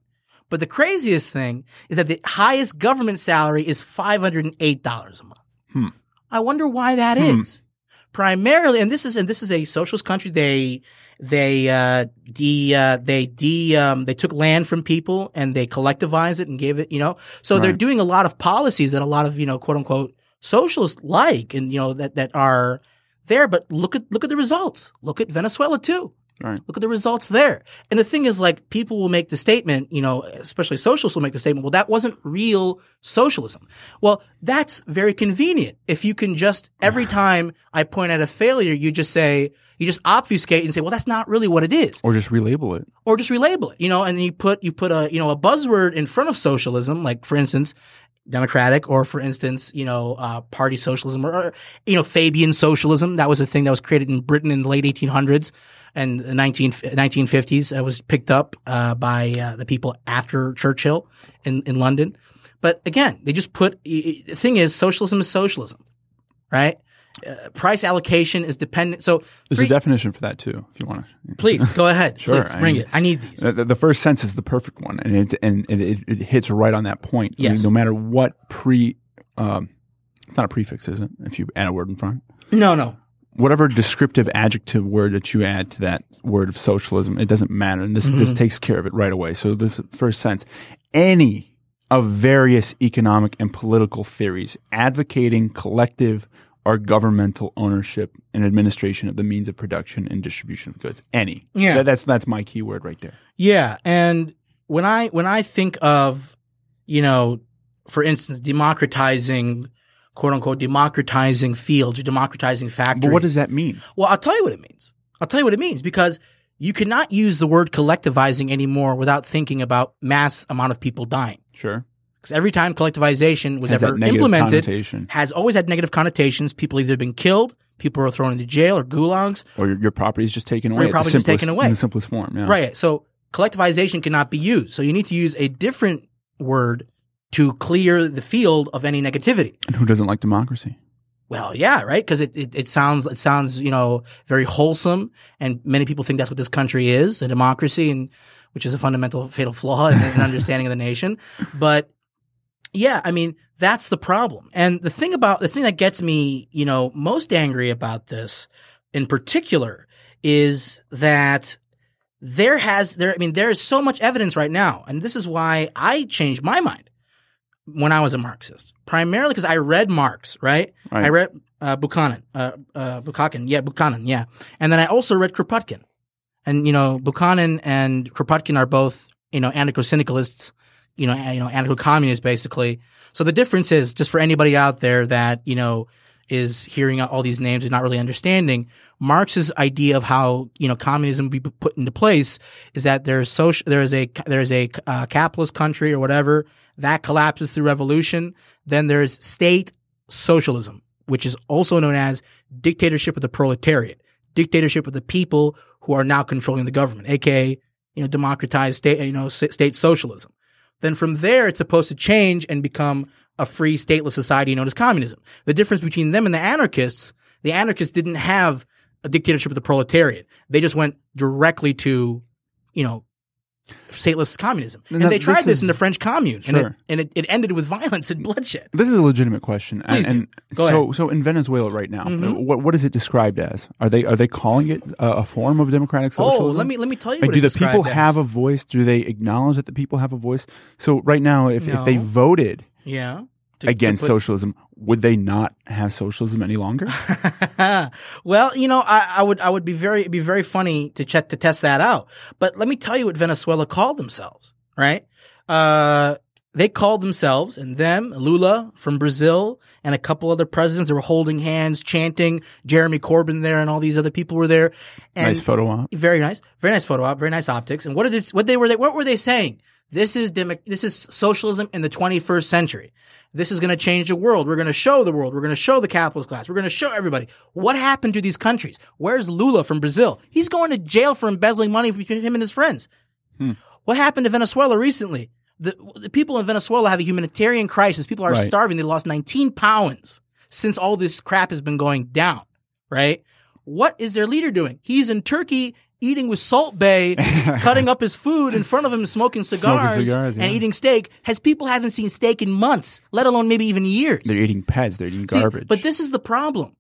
But the craziest thing is that the highest government salary is five hundred and eight dollars a month. Hmm. I wonder why that is. Primarily, and this is and this is a socialist country. They they uh, de uh, they de um, they took land from people and they collectivized it and gave it. You know, so they're doing a lot of policies that a lot of you know quote unquote socialists like and you know that that are there. But look at look at the results. Look at Venezuela too. Right. Look at the results there. And the thing is, like, people will make the statement, you know, especially socialists will make the statement, well, that wasn't real socialism. Well, that's very convenient. If you can just, every time I point out a failure, you just say, you just obfuscate and say, well, that's not really what it is. Or just relabel it. Or just relabel it, you know, and then you put, you put a, you know, a buzzword in front of socialism, like, for instance, democratic or for instance, you know, uh, party socialism or, or, you know, Fabian socialism. That was a thing that was created in Britain in the late 1800s and the 19, 1950s. It was picked up, uh, by, uh, the people after Churchill in, in London. But again, they just put, the thing is, socialism is socialism, right? uh, price allocation is dependent. So There's free- a definition for that too, if you want to. please go ahead. Sure, Please, I bring mean- it. I need these. The, the first sense is the perfect one, and it and it, it, it hits right on that point. I mean, Yes. no matter what pre, um, it's not a prefix, is it? If you add a word in front, no, no. Whatever descriptive adjective word that you add to that word of socialism, it doesn't matter. And this Mm-hmm. this takes care of it right away. So the first sense, any of various economic and political theories advocating collective or governmental ownership and administration of the means of production and distribution of goods. Any. Yeah. That- that's that's my key word right there. Yeah, and when I when I think of, you know, for instance, democratizing, quote unquote, democratizing fields or democratizing factories. But what does that mean? Well, I'll tell you what it means. I'll tell you what it means because you cannot use the word collectivizing anymore without thinking about mass amount of people dying. Sure. Because every time collectivization was Has ever implemented, has always had negative connotations. People either been killed, people are thrown into jail or gulags. Or your, your property is just taken away. your property is taken away. In the simplest form. Yeah. Right. So collectivization cannot be used. So you need to use a different word to clear the field of any negativity. And who doesn't like democracy? Well, yeah, right. Because it, it, it sounds it sounds you know very wholesome, and many people think that's what this country is a democracy, and which is a fundamental fatal flaw in, in understanding of the nation. But yeah, I mean that's the problem. And the thing about the thing that gets me you know most angry about this in particular is that there has there I mean there is so much evidence right now, and this is why I changed my mind when I was a Marxist, primarily because I read Marx, right? Right. I read uh, Bakunin, uh, uh, Bukhakin, yeah, Bakunin, yeah, and then I also read Kropotkin, and you know Bakunin and Kropotkin are both you know anarcho-syndicalists, you know, you know anarcho-communists basically. So the difference is just for anybody out there that you know is hearing all these names and not really understanding Marx's idea of how you know communism would be put into place is that there's social there's a there's a uh, capitalist country or whatever that collapses through revolution. Then there's state socialism, which is also known as dictatorship of the proletariat, dictatorship of the people who are now controlling the government, aka you know democratized state you know state socialism. Then from there, it's supposed to change and become a free stateless society known as communism. The difference between them and the anarchists, the anarchists didn't have a dictatorship of the proletariat. They just went directly to, you know, stateless communism. And, that- they tried this this, is- in the French Commune, and, it, and it, it ended with violence and bloodshed. This is a legitimate question. Please and, do. and Go so, ahead. so in Venezuela right now, Mhm. uh, what what is it described as? Are they are they calling it a, a form of democratic Oh, socialism? let me let me tell you. Like, do the people described have a voice? Do they acknowledge that the people have a voice? So right now, if, if they voted yeah to- to against put- socialism, would they not have socialism any longer? well, you know, I, I would I would be very it'd be very funny to check to test that out. But let me tell you what Venezuela called themselves, right? Uh, they called themselves and them Lula from Brazil and a couple other presidents. They were holding hands, chanting. Jeremy Corbyn there and all these other people were there. And nice photo op. very nice, very nice photo op, very nice optics. And what did it, what they were they, what were they saying? This is demo, this is socialism in the 21st century. This is going to change the world. We're going to show the world. We're going to show the capitalist class. We're going to show everybody what happened to these countries. Where's Lula from Brazil? He's going to jail for embezzling money between him and his friends. Hmm. What happened to Venezuela recently? The, the people in Venezuela have a humanitarian crisis. People are Right. starving. They lost 19 pounds since all this crap has been going down, right? What is their leader doing? He's in Turkey eating with Salt Bae, cutting up his food in front of him, smoking cigars, cigars, yeah. and eating steak. Has people haven't seen steak in months, let alone maybe even years. They're eating pets. They're eating See, garbage. but this is the problem.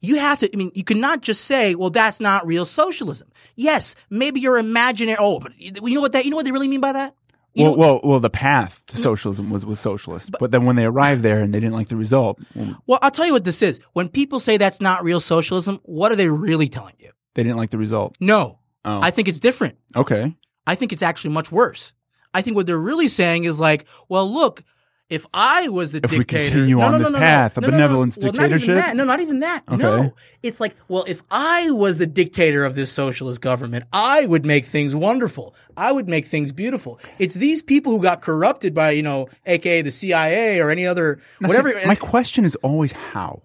You have to, I mean, you cannot just say, well, that's not real socialism. Yes, maybe you're imaginary. Oh, but you know what that, you know what they really mean by that? You well, know- well, well, the path to socialism was was socialist, but, then when they arrived there and they didn't like the result, Well, I'll tell you what this is. When people say that's not real socialism, what are they really telling you? They didn't like the result. No, Oh, I think it's different. okay. I think it's actually much worse. I think what they're really saying is like, well, look, if I was the If we dictator, continue no, on no, this no, path, no, no, no. benevolence well, Not even dictatorship? that. No, not even that. Okay. No, it's like, well, if I was the dictator of this socialist government, I would make things wonderful. I would make things beautiful. It's these people who got corrupted by, you know, aka the CIA or any other whatever. see, my question is always how.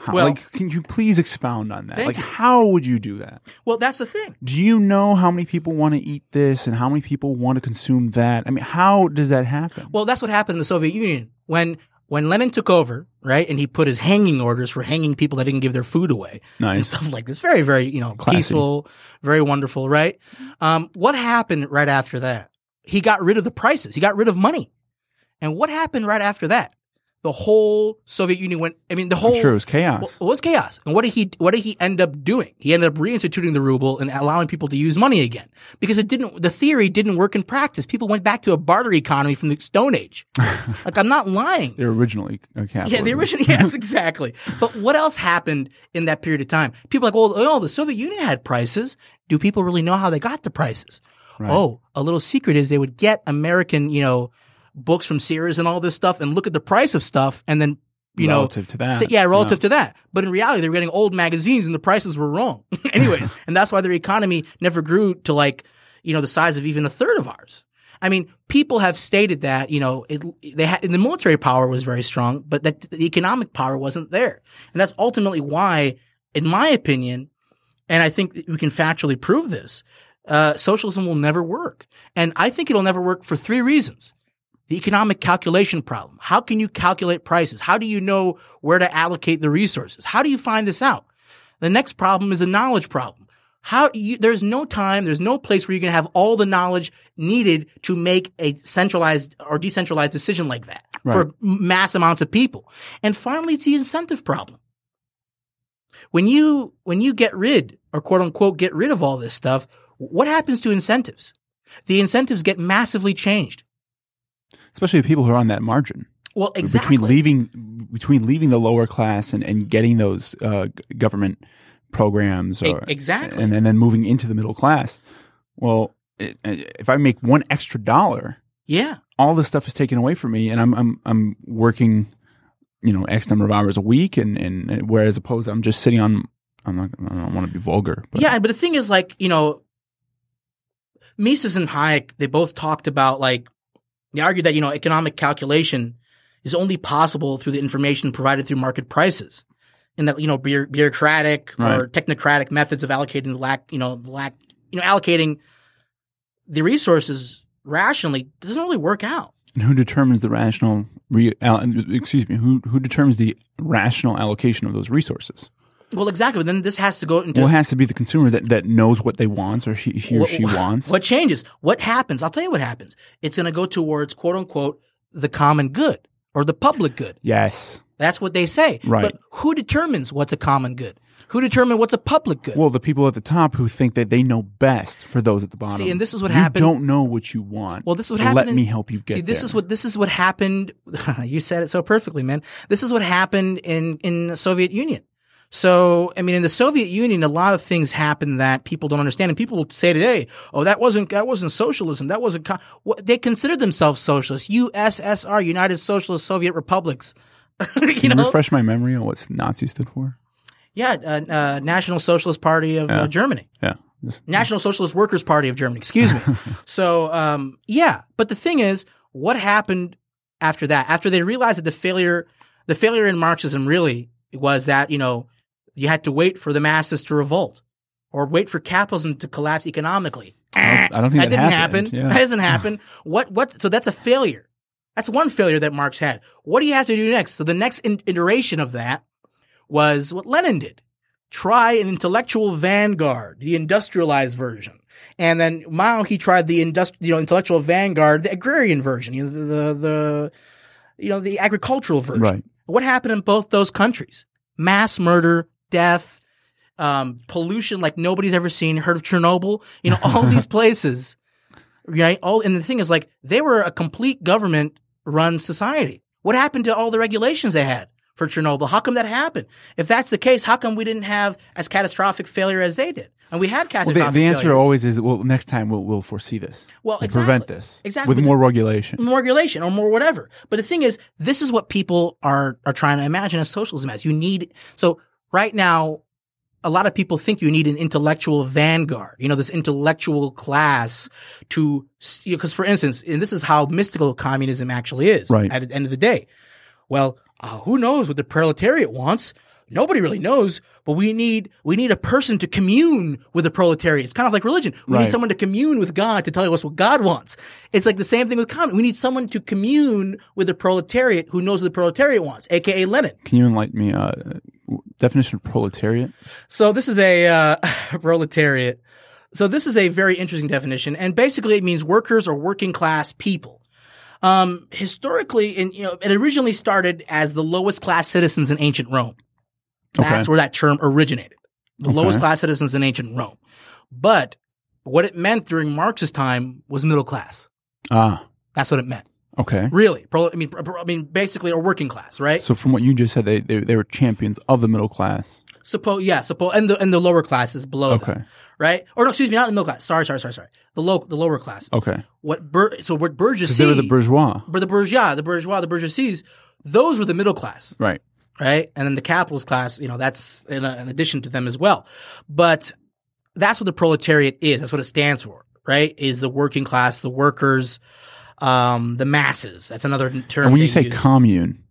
How? Well- like, can you please expound on that? Like, you. how would you do that? well, that's the thing. Do you know how many people want to eat this and how many people want to consume that? I mean, how does that happen? Well, that's what happened in the Soviet Union when when Lenin took over, right, and he put his hanging orders for hanging people that didn't give their food away and stuff like this. Very, very, you know, Classy. peaceful, very wonderful, right? Um, what happened right after that? He got rid of the prices. He got rid of money. And what happened right after that? The whole Soviet Union went, I mean, the whole. I'm sure it was chaos. Well, it was chaos. And what did he what did he end up doing? He ended up reinstituting the ruble and allowing people to use money again. Because it didn't the theory didn't work in practice. People went back to a barter economy from the Stone Age. like I'm not lying. They're originally capitalism. Yeah, the original yes, exactly. But what else happened in that period of time? People are like, well, oh, the Soviet Union had prices. Do people really know how they got the prices? Oh, a little secret is they would get American, you know, books from Sears and all this stuff and look at the price of stuff and then you Relative know, to that. say- yeah, relative Yeah. to that. But in reality, they were getting old magazines and the prices were wrong. Anyways, and that's why their economy never grew to like, you know, the size of even a third of ours. I mean, people have stated that, you know, it, they had, the military power was very strong, but that the economic power wasn't there. And that's ultimately why, in my opinion, and I think we can factually prove this, uh, socialism will never work. And I think it'll never work for three reasons. The economic calculation problem. How can you calculate prices? How do you know where to allocate the resources? How do you find this out? The next problem is a knowledge problem. How you, there's no time, there's no place where you can have all the knowledge needed to make a centralized or decentralized decision like that for mass amounts of people. And finally, it's the incentive problem. When you when you get rid or quote unquote get rid of all this stuff, what happens to incentives? The incentives get massively changed. Especially people who are on that margin. Well, exactly. Between leaving between leaving the lower class and, and getting those uh, government programs or, exactly. and, and then moving into the middle class. Well, it, if I make one extra dollar, yeah. all this stuff is taken away from me, and I'm I'm I'm working, you know, x number of hours a week, and and, and whereas opposed, I'm just sitting on. I'm not. I don't want to be vulgar, but Yeah, but the thing is, like, you know, Mises and Hayek, they both talked about, like, they argued that, you know, economic calculation is only possible through the information provided through market prices. And that, you know, bureau- bureaucratic or technocratic methods of allocating the lack, you know, the lack, you know, allocating the resources rationally doesn't really work out. And who determines the rational? Re, al, excuse me. Who who determines the rational allocation of those resources? Well, exactly. But then this has to go into Well, it has to be the consumer that, that knows what they want or he, he or What- she wants. What changes? What happens? I'll tell you what happens. It's going to go towards quote unquote the common good or the public good. Yes. That's what they say. Right. But who determines what's a common good? Who determines what's a public good? Well, the people at the top who think that they know best for those at the bottom. See, and this is what you happened- don't know what you want. Well, this is what happened. Let in- me help you get See, this there. is what this is what happened. you said it so perfectly, man. This is what happened in in the Soviet Union. So, I mean, in the Soviet Union, a lot of things happened that people don't understand, and people will say today, "Oh, that wasn't that wasn't socialism. That wasn't." Co-. What, they considered themselves socialists. USSR, United Socialist Soviet Republics. you Can you know, refresh my memory on what Nazi stood for? yeah, uh, uh, National Socialist Party of uh, Germany. Yeah. National Socialist Workers Party of Germany. Excuse me. so, um, yeah, but the thing is, what happened after that? After they realized that the failure, the failure in Marxism really was that you know you had to wait for the masses to revolt or wait for capitalism to collapse economically. I don't- I don't think that didn't happened. happen. Yeah. That doesn't happen. What? What? So that's a failure. That's one failure that Marx had. What do you have to do next? So the next in- iteration of that was what Lenin did. Try an intellectual vanguard, the industrialized version. And then Mao, he tried the industri- you know, intellectual vanguard, the agrarian version, you know, the, the, the, you know, the agricultural version. Right. What happened in both those countries? Mass murder, death, um, pollution like nobody's ever seen. Heard of Chernobyl? You know, all these places, right? All and the thing is, like, they were a complete government-run society. What happened to all the regulations they had for Chernobyl? How come that happened? If that's the case, how come we didn't have as catastrophic failure as they did? And we had Well, catastrophic. the, the answer failures. always is, well, next time we'll, we'll foresee this. Well, We'll exactly. prevent this. Exactly. With more regulation. more regulation or more whatever. But the thing is, this is what people are are trying to imagine as socialism as. You need so right now, a lot of people think you need an intellectual vanguard. You know, this intellectual class to because, for instance, and this is how mystical communism actually is. Right. At the end of the day, well, uh, who knows what the proletariat wants? Nobody really knows, but we need we need a person to commune with the proletariat. It's kind of like religion. We Right. need someone to commune with God to tell us what God wants. It's like the same thing with comedy. We need someone to commune with the proletariat who knows what the proletariat wants, aka Lenin. Can you enlighten me? Uh, definition of proletariat. So this is a uh, proletariat. So this is a very interesting definition, and basically it means workers or working class people. Um, historically, in you know, it originally started as the lowest class citizens in ancient Rome. That's Okay. where that term originated. The Okay. lowest class citizens in ancient Rome. But what it meant during Marx's time was middle class. Ah, That's what it meant. okay. Really, Pro, I mean, pro- I mean, basically, a working class, right? So from what you just said, they they, they were champions of the middle class. Suppose, yeah, suppose, and the and the lower classes below them. Okay. right? Or no, excuse me, not the middle class. Sorry, sorry, sorry, sorry. The low, the lower class. Okay. What bur- so what bourgeoisie? they were the bourgeois. but the bourgeois, the bourgeois, the bourgeoisies. Those were the middle class, Right. Right? And then the capitalist class, you know, that's in, a, in addition to them as well. But that's what the proletariat is. That's what it stands for, right? Is the working class, the workers, um, the masses. That's another term. And when you say use. commune,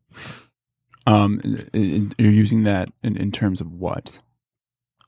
um, you're using that in, in terms of what?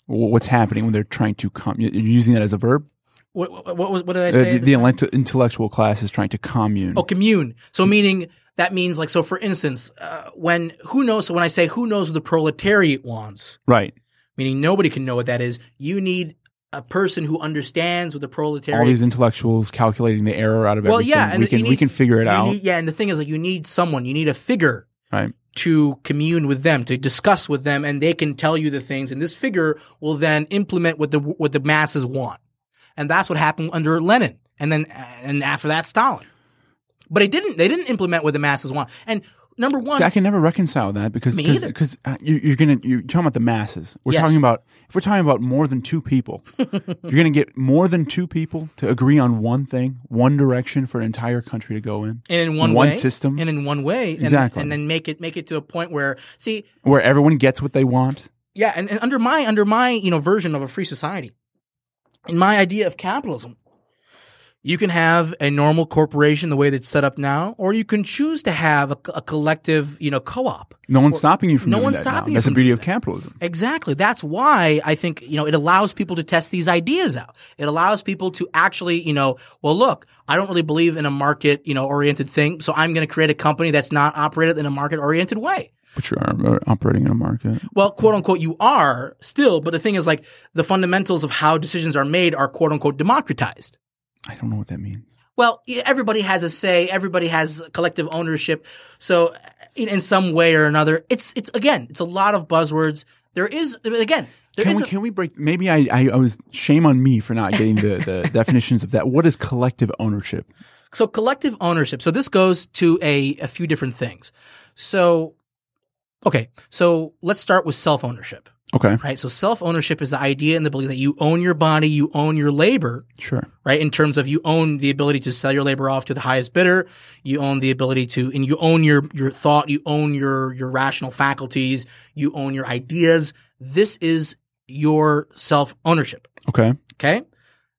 What's happening when they're trying to com? You're using that as a verb. what, what, what was what did I Uh, say? the, the intellectual class is trying to commune. Oh, commune. So meaning that means like so. For instance, uh, when who knows? So when I say who knows what the proletariat wants, Right. meaning nobody can know what that is. You need a person who understands what the proletariat. All these intellectuals calculating the error out of well, everything. yeah, and we can we can figure it out. need- yeah, and the thing is, like, you need someone. You need a figure right. to commune with them, to discuss with them, and they can tell you the things. And this figure will then implement what the what the masses want, and that's what happened under Lenin, and then and after that Stalin. But it didn't. They didn't implement what the masses want. And number one, See, I can never reconcile that because because uh, you, you're gonna you're talking about the masses. We're Yes. talking about if we're talking about more than two people, you're gonna get more than two people to agree on one thing, one direction for an entire country to go in, and in one, one way, system and in one way, and, Exactly. and then make it make it to a point where see, where everyone gets what they want. yeah, and, and under my under my you know version of a free society, in my idea of capitalism, you can have a normal corporation the way that's set up now, or you can choose to have a, a collective you know co-op. No one's stopping you from no doing one's that now. stopping you That's the beauty of that. capitalism. Exactly. That's why I think, you know, it allows people to test these ideas out. It allows people to actually, you know, well, look, I don't really believe in a market, you know, oriented thing. So I'm going to create a company that's not operated in a market oriented way. But you are uh, operating in a market. Well, quote unquote, you are still, but the thing is like the fundamentals of how decisions are made are quote unquote democratized. I don't know what that means. Well, everybody has a say. Everybody has collective ownership. So, in, in some way or another, it's it's again, it's a lot of buzzwords. There is again, there Can is we a- can we break? Maybe I, I I was shame on me for not getting the the definitions of that. What is collective ownership? So collective ownership. So this goes to a, a few different things. So, okay. So let's start with self ownership, Okay, right? So self ownership is the idea and the belief that you own your body, you own your labor, sure. right? In terms of you own the ability to sell your labor off to the highest bidder. You own the ability to, and you own your, your thought. You own your, your rational faculties. You own your ideas. This is your self ownership. Okay, Okay.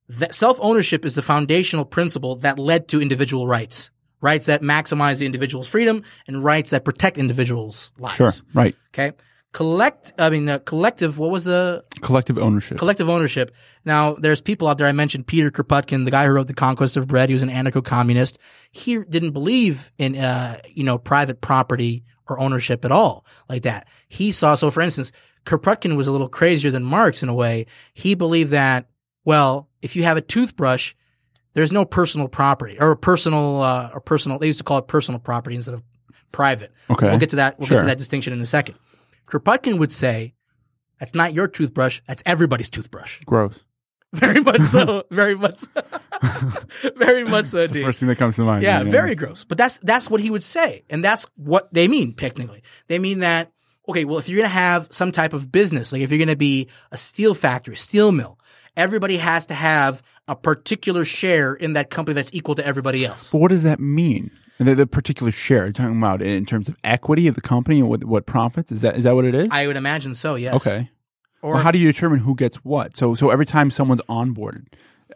That self ownership is the foundational principle that led to individual rights. Rights that maximize the individual's freedom and rights that protect individuals' lives. sure. Right. Okay. Collect, I mean, uh, collective, what was the Collective ownership. collective ownership? Now, there's people out there. I mentioned Peter Kropotkin, the guy who wrote The Conquest of Bread. He was an anarcho-communist. He didn't believe in, uh, you know, private property or ownership at all like that. He saw, so for instance, Kropotkin was a little crazier than Marx in a way. He believed that, well, if you have a toothbrush, there's no personal property or personal, uh, or personal, they used to call it personal property instead of private. Okay. We'll get to that. We'll get to that distinction in a second. Kropotkin would say, that's not your toothbrush. That's everybody's toothbrush. Gross. Very much so. Very much. So. very much so. The Dude. first thing that comes to mind. Yeah, very gross. But that's that's what he would say, and that's what they mean technically. They mean that okay, well, if you're gonna have some type of business, like if you're gonna be a steel factory, steel mill, everybody has to have a particular share in that company that's equal to everybody else. But what does that mean? And the, the particular share you're talking about in terms of equity of the company and what what profits is that is that what it is? I would imagine so. Yes. okay. Or Well, how do you determine who gets what? So so every time someone's onboarded,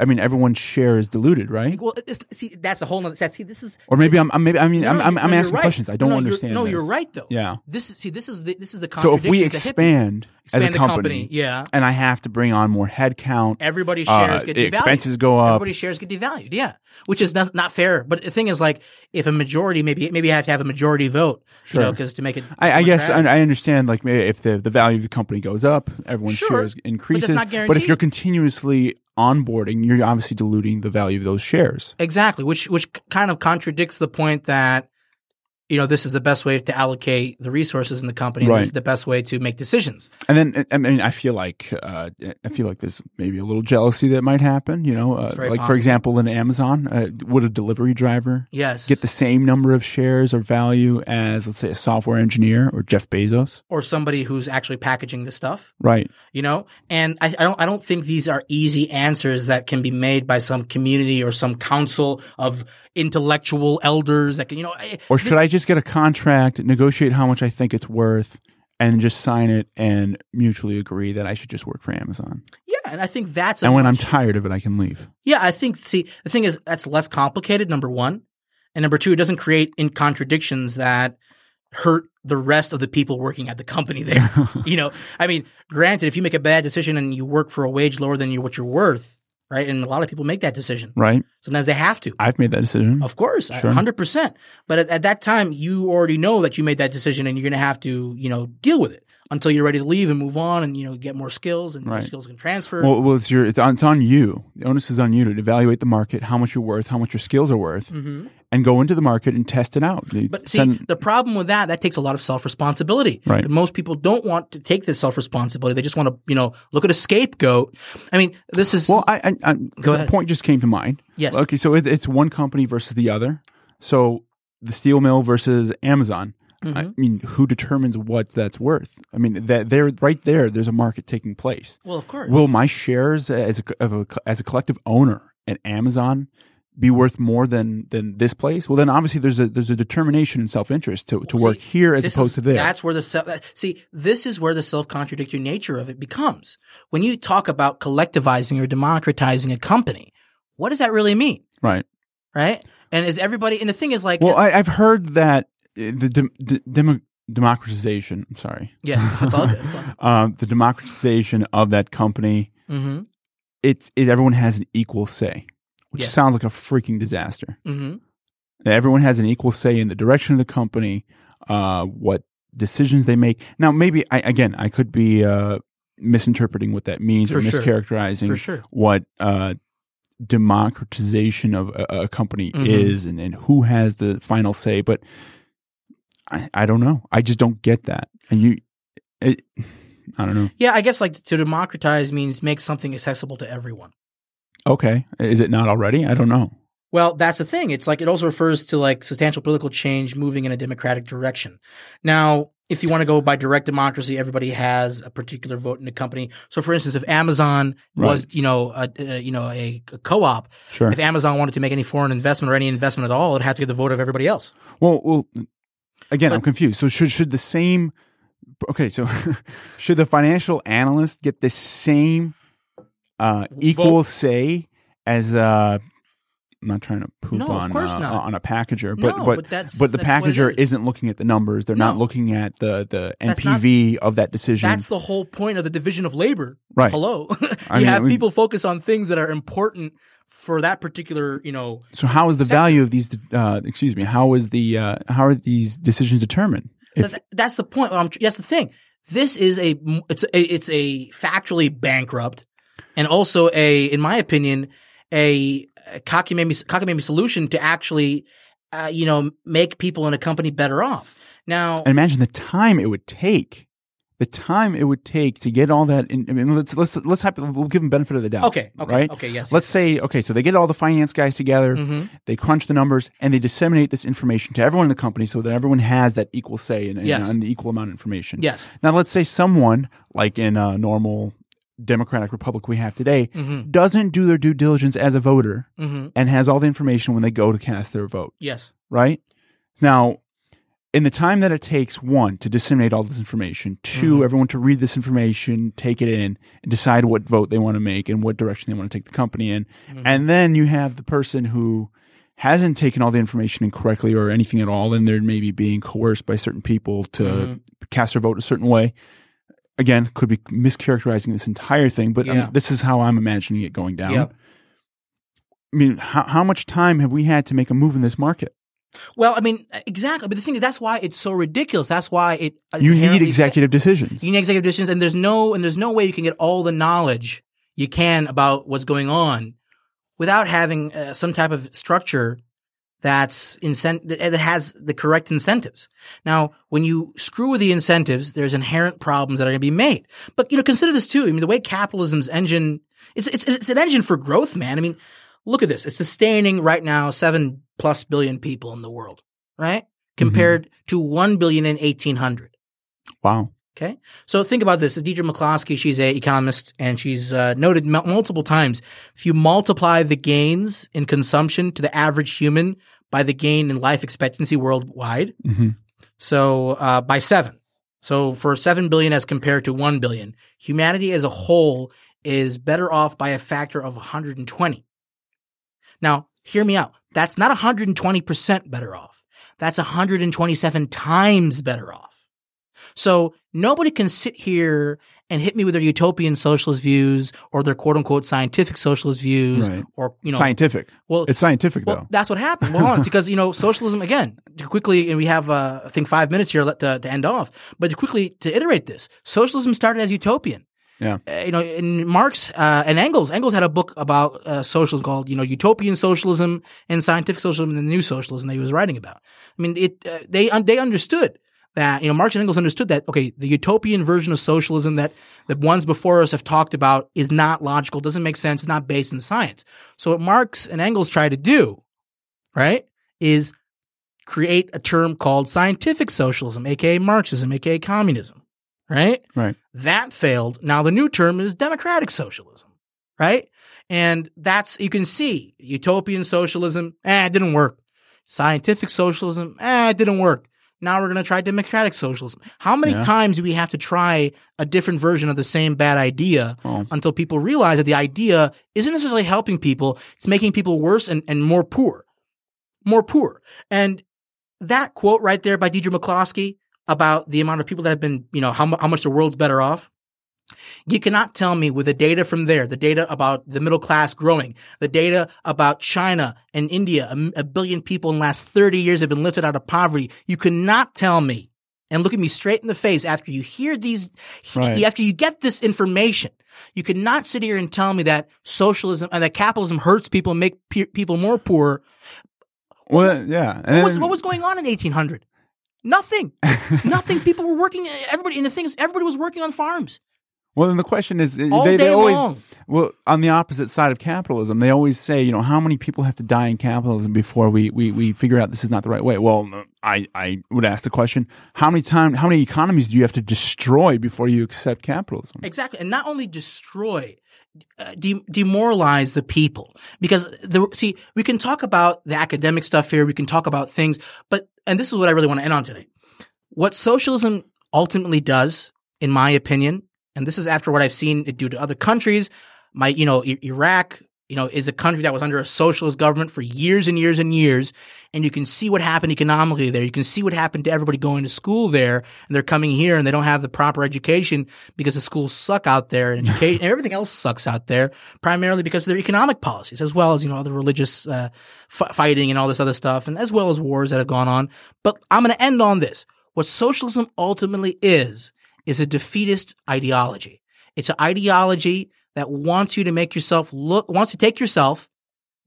I mean, everyone's share is diluted, right? Well, it's, see, that's a whole nother. that- See, this is Or maybe I'm, I'm maybe I mean No, I'm no, I'm, I'm no, asking right. questions. I don't no, you're- understand. No, this. you're right though. Yeah. This is see, this is the this is the contradiction. So if we expand, Expand as a the company, company, yeah. and I have to bring on more headcount, Everybody's uh, shares get devalued. expenses go up. Everybody's shares get devalued. Yeah, which is not, not fair. But the thing is, like, if a majority, maybe maybe I have to have a majority vote, you know, Sure. because to make it. I, I guess I. I understand. Like maybe if the the value of the company goes up, everyone's Sure, shares but increases. not if you're continuously onboarding, you're obviously diluting the value of those shares. exactly, which which kind of contradicts the point that you know this is the best way to allocate the resources in the company. Right. This is the best way to make decisions. And then I mean, I feel like uh, I feel like there's maybe a little jealousy that might happen. You know, uh, like for example, in Amazon, uh, would a delivery driver Yes, get the same number of shares or value as, let's say, a software engineer or Jeff Bezos? or somebody who's actually packaging the stuff. Right. you know and I, I don't i don't think these are easy answers that can be made by some community or some council of intellectual elders that can you know I- Or should this- I just get a contract, negotiate how much I think it's worth, and just sign it and mutually agree that I should just work for Amazon? yeah and i think that's a And when I'm tired of it, I can leave. yeah i think see the thing is that's less complicated number one and number two it doesn't create in contradictions that hurt the rest of the people working at the company there you know i mean granted if you make a bad decision and you work for a wage lower than you what you're worth right and a lot of people make that decision Right? sometimes they have to I've made that decision. Of course, Sure. hundred percent. But at, at that time, you already know that you made that decision, and you're going to have to, you know, deal with it until you're ready to leave and move on, and you know, get more skills, and Right. skills can transfer. Well, well, it's your it's on, it's on you. The onus is on you to evaluate the market, how much you're worth, how much your skills are worth, and go into the market and test it out. You Mm-hmm. but see, the problem with that, that takes a lot of self responsibility. Right. Most people don't want to take this self responsibility. They just want to, you know, look at a scapegoat. I mean, this is well, I, I, I Go the ahead. point just came to mind. Yes. Okay, so it, it's one company versus the other. So the steel mill versus Amazon. I Mm-hmm. mean, who determines what that's worth? I mean, that there, right there, there's a market taking place. well, of course. Will my shares as a, of a as a collective owner at Amazon be worth more than than this place? Well, then obviously there's a there's a determination and self interest to to work here as opposed is- to there. That's where the self, see, this is where the self contradictory nature of it becomes. When you talk about collectivizing or democratizing a company, what does that really mean? right. Right? And is everybody, and the thing is like, Well, I, I've heard that uh, the dem, the demo, democratization. I'm sorry. yes, it's all good. It's all good. Um, the democratization of that company. Mm-hmm. It, it everyone has an equal say, which Yes. sounds like a freaking disaster. Mm-hmm. Everyone has an equal say in the direction of the company, uh, what decisions they make. Now, maybe I, again, I could be uh, misinterpreting what that means or sure. mischaracterizing For sure. what uh, democratization of a, a company Mhm. is and, and who has the final say. But I, I don't know. I just don't get that. And you, it, I don't know. Yeah, I guess like to democratize means make something accessible to everyone. Okay, is it not already? I don't know. Well, that's the thing. It's like it also refers to like substantial political change moving in a democratic direction. Now, if you want to go by direct democracy, everybody has a particular vote in the company. So, for instance, if Amazon was, you know, a, a you know a, a co-op, Sure. if Amazon wanted to make any foreign investment or any investment at all, it had to get the vote of everybody else. Well, well, again, I'm confused. So should should the same? Okay, so should the financial analyst get the same uh, equal say as? Uh, I'm not trying to poop No, on uh, on a packager, but No, but but that's- but the packager is. isn't looking at the numbers. They're not looking at the the That's not- NPV of that decision. That's the whole point of the division of labor. Right. Hello, you I mean, have I mean- people focus on things that are important for that particular, you know, so how is the sector. value of these? Uh, excuse me. How is the uh, how are these decisions determined? If, That- that's the point. Um, that's the thing. This is a it's a, it's a factually bankrupt, and also a, in my opinion, a, a cockamamie cockamamie solution to actually, uh, you know, make people in a company better off. Now, and imagine the time it would take. The time it would take to get all that. In, I mean, let's let's let's have, we'll give them benefit of the doubt. Okay, okay, right? okay, yes, Let's yes, say okay, so they get all the finance guys together, Mhm. they crunch the numbers, and they disseminate this information to everyone in the company, so that everyone has that equal say and, and, Yes. and the equal amount of information. yes, Now, let's say someone like in a normal democratic republic we have today Mhm. doesn't do their due diligence as a voter hmm and has all the information when they go to cast their vote yes, right? Now, in the time that it takes, one, to disseminate all this information, 2 mm-hmm. everyone to read this information, take it in, and decide what vote they want to make and what direction they want to take the company in. Mm-hmm. And then you have the person who hasn't taken all the information incorrectly or anything at all, and they're maybe being coerced by certain people to mm-hmm. cast their vote a certain way. Again, could be mischaracterizing this entire thing, but I mean, this is how I'm imagining it going down. Yep. I mean, how, how much time have we had to make a move in this market? Well, I mean, exactly. But the thing is, that's why it's so ridiculous. That's why it. You need executive decisions. You need executive decisions, and there's no and there's no way you can get all the knowledge you can about what's going on without having uh, some type of structure that's incent that that has the correct incentives. Now, when you screw with the incentives, there's inherent problems that are going to be made. But you know, consider this too. I mean, the way capitalism's engine it's it's it's an engine for growth, man. I mean, look at this. It's sustaining right now seven plus billion people in the world, right? Compared to one billion in eighteen hundred. Wow. Okay. So think about this. Deirdre McCloskey, she's a economist and she's uh, noted m- multiple times. If you multiply the gains in consumption to the average human by the gain in life expectancy worldwide, hmm so uh, by seven. So for seven billion as compared to one billion, humanity as a whole is better off by a factor of 120. Now, hear me out. That's not 120% better off. That's 127 times better off. So nobody can sit here and hit me with their utopian socialist views or their quote unquote scientific socialist views Right. or, you know, scientific. well, It's scientific well, though. that's what happened. Well, because you know socialism again. To quickly, and we have uh, I think five minutes here let- to, to end off. But to quickly to iterate this, socialism started as utopian. Yeah. Uh, you know, in Marx uh, and Engels, Engels had a book about uh, socialism called you know utopian socialism and scientific socialism and the new socialism that he was writing about. I mean, it uh, they un- they understood that you know Marx and Engels understood that okay, the utopian version of socialism that the ones before us have talked about is not logical, doesn't make sense, it's not based in science. So what Marx and Engels try to do, right, is create a term called scientific socialism, aka Marxism, aka communism, right? Right. That failed. Now the new term is democratic socialism, right? And that's, you can see utopian socialism, eh, it didn't work. Scientific socialism, eh, it didn't work. Now we're going to try democratic socialism. How many Yeah. times do we have to try a different version of the same bad idea Well, until people realize that the idea isn't necessarily helping people, it's making people worse and, and more poor. More poor. And that quote right there by Deirdre McCloskey about the amount of people that have been, you know, how, how much the world's better off. You cannot tell me with the data from there, the data about the middle class growing, the data about China and India, a billion people in the last 30 years have been lifted out of poverty. You cannot tell me and look at me straight in the face after you hear these, Right. after you get this information. You cannot sit here and tell me that socialism and that capitalism hurts people and make pe- people more poor. well, yeah. What was, what was going on in 1800? Nothing. Nothing. People were working. Everybody, and the things, everybody was working on farms well, then the question is, all they, day they always, long. well, on the opposite side of capitalism, they always say, you know, how many people have to die in capitalism before we, we, we figure out this is not the right way? Well, I, I would ask the question, how many time, how many economies do you have to destroy before you accept capitalism? Exactly, and not only destroy, uh, de- demoralize the people because the see we can talk about the academic stuff here, we can talk about things, but and this is what I really want to end on today. What socialism ultimately does, in my opinion, and this is after what I've seen it do to other countries. My, you know, Iraq, you know, is a country that was under a socialist government for years and years and years. And you can see what happened economically there. You can see what happened to everybody going to school there. And they're coming here and they don't have the proper education because the schools suck out there and education and everything else sucks out there primarily because of their economic policies as well as, you know, all the religious, uh, f- fighting and all this other stuff and as well as wars that have gone on. But I'm going to end on this. What socialism ultimately is, is a defeatist ideology. It's an ideology that wants you to make yourself look, wants to take yourself,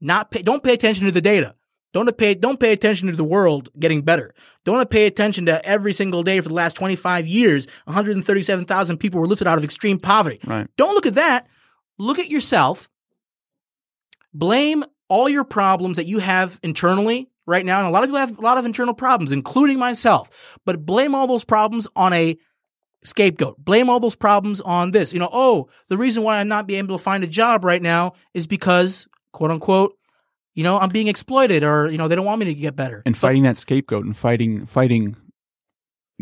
not pay, don't pay attention to the data. Don't pay, don't pay attention to the world getting better. Don't pay attention to every single day for the last 25 years, 137,000 people were lifted out of extreme poverty. Right. Don't look at that. Look at yourself. Blame all your problems that you have internally right now. And a lot of people have a lot of internal problems, including myself, but blame all those problems on a scapegoat. Blame all those problems on this. You know, oh, the reason why I'm not being able to find a job right now is because, quote unquote, you know, I'm being exploited or, you know, they don't want me to get better. And fighting that scapegoat and fighting, fighting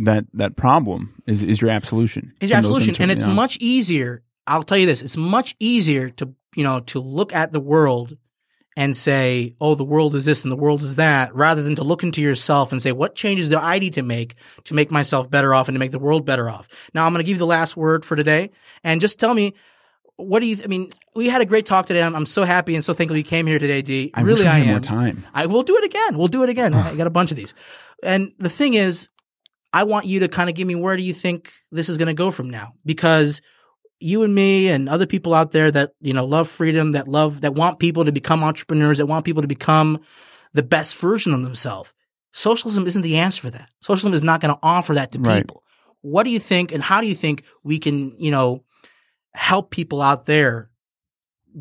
that that problem is is your absolution. It's your absolution, inter- and it's you know. much easier. I'll tell you this: it's much easier to you know to look at the world and say, "Oh, the world is this and the world is that," rather than to look into yourself and say, "What changes do I need to make to make myself better off and to make the world better off?" Now, I'm going to give you the last word for today, and just tell me. What do you? I mean, we had a great talk today. I'm, I'm so happy and so thankful you came here today, D. I really, I am. more time. I will do it again. We'll do it again. I got a bunch of these. And the thing is, I want you to kind of give me where do you think this is going to go from now? Because you and me and other people out there that, you know, love freedom, that love, that want people to become entrepreneurs, that want people to become the best version of themselves. Socialism isn't the answer for that. Socialism is not going to offer that to Right. people. What do you think and how do you think we can, you know, help people out there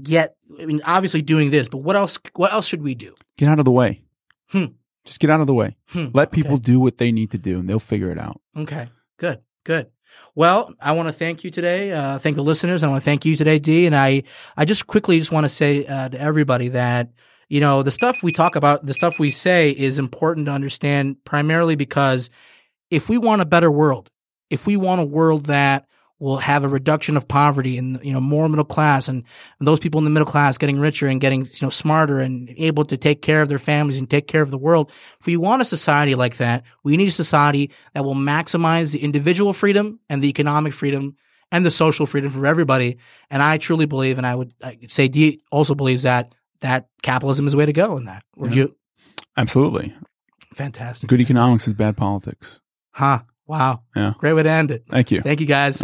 get, I mean, obviously doing this, but what else, what else should we do? Get out of the way. Hmm. Just get out of the way. Hmm, Let people okay. do what they need to do, and they'll figure it out. Okay, good, good. Well, I want to thank you today. Uh, thank the listeners. I want to thank you today, D. And I, I just quickly just want to say uh, to everybody that you know the stuff we talk about, the stuff we say is important to understand. Primarily because if we want a better world, if we want a world that will have a reduction of poverty and you know more middle class and, those people in the middle class getting richer and getting you know smarter and able to take care of their families and take care of the world if we want a society like that we need a society that will maximize the individual freedom and the economic freedom and the social freedom for everybody and i truly believe and i would I say d also believes that that capitalism is the way to go in that would Yeah. you Absolutely. fantastic Good economics is bad politics. huh wow Yeah. great way to end it Thank you. thank you guys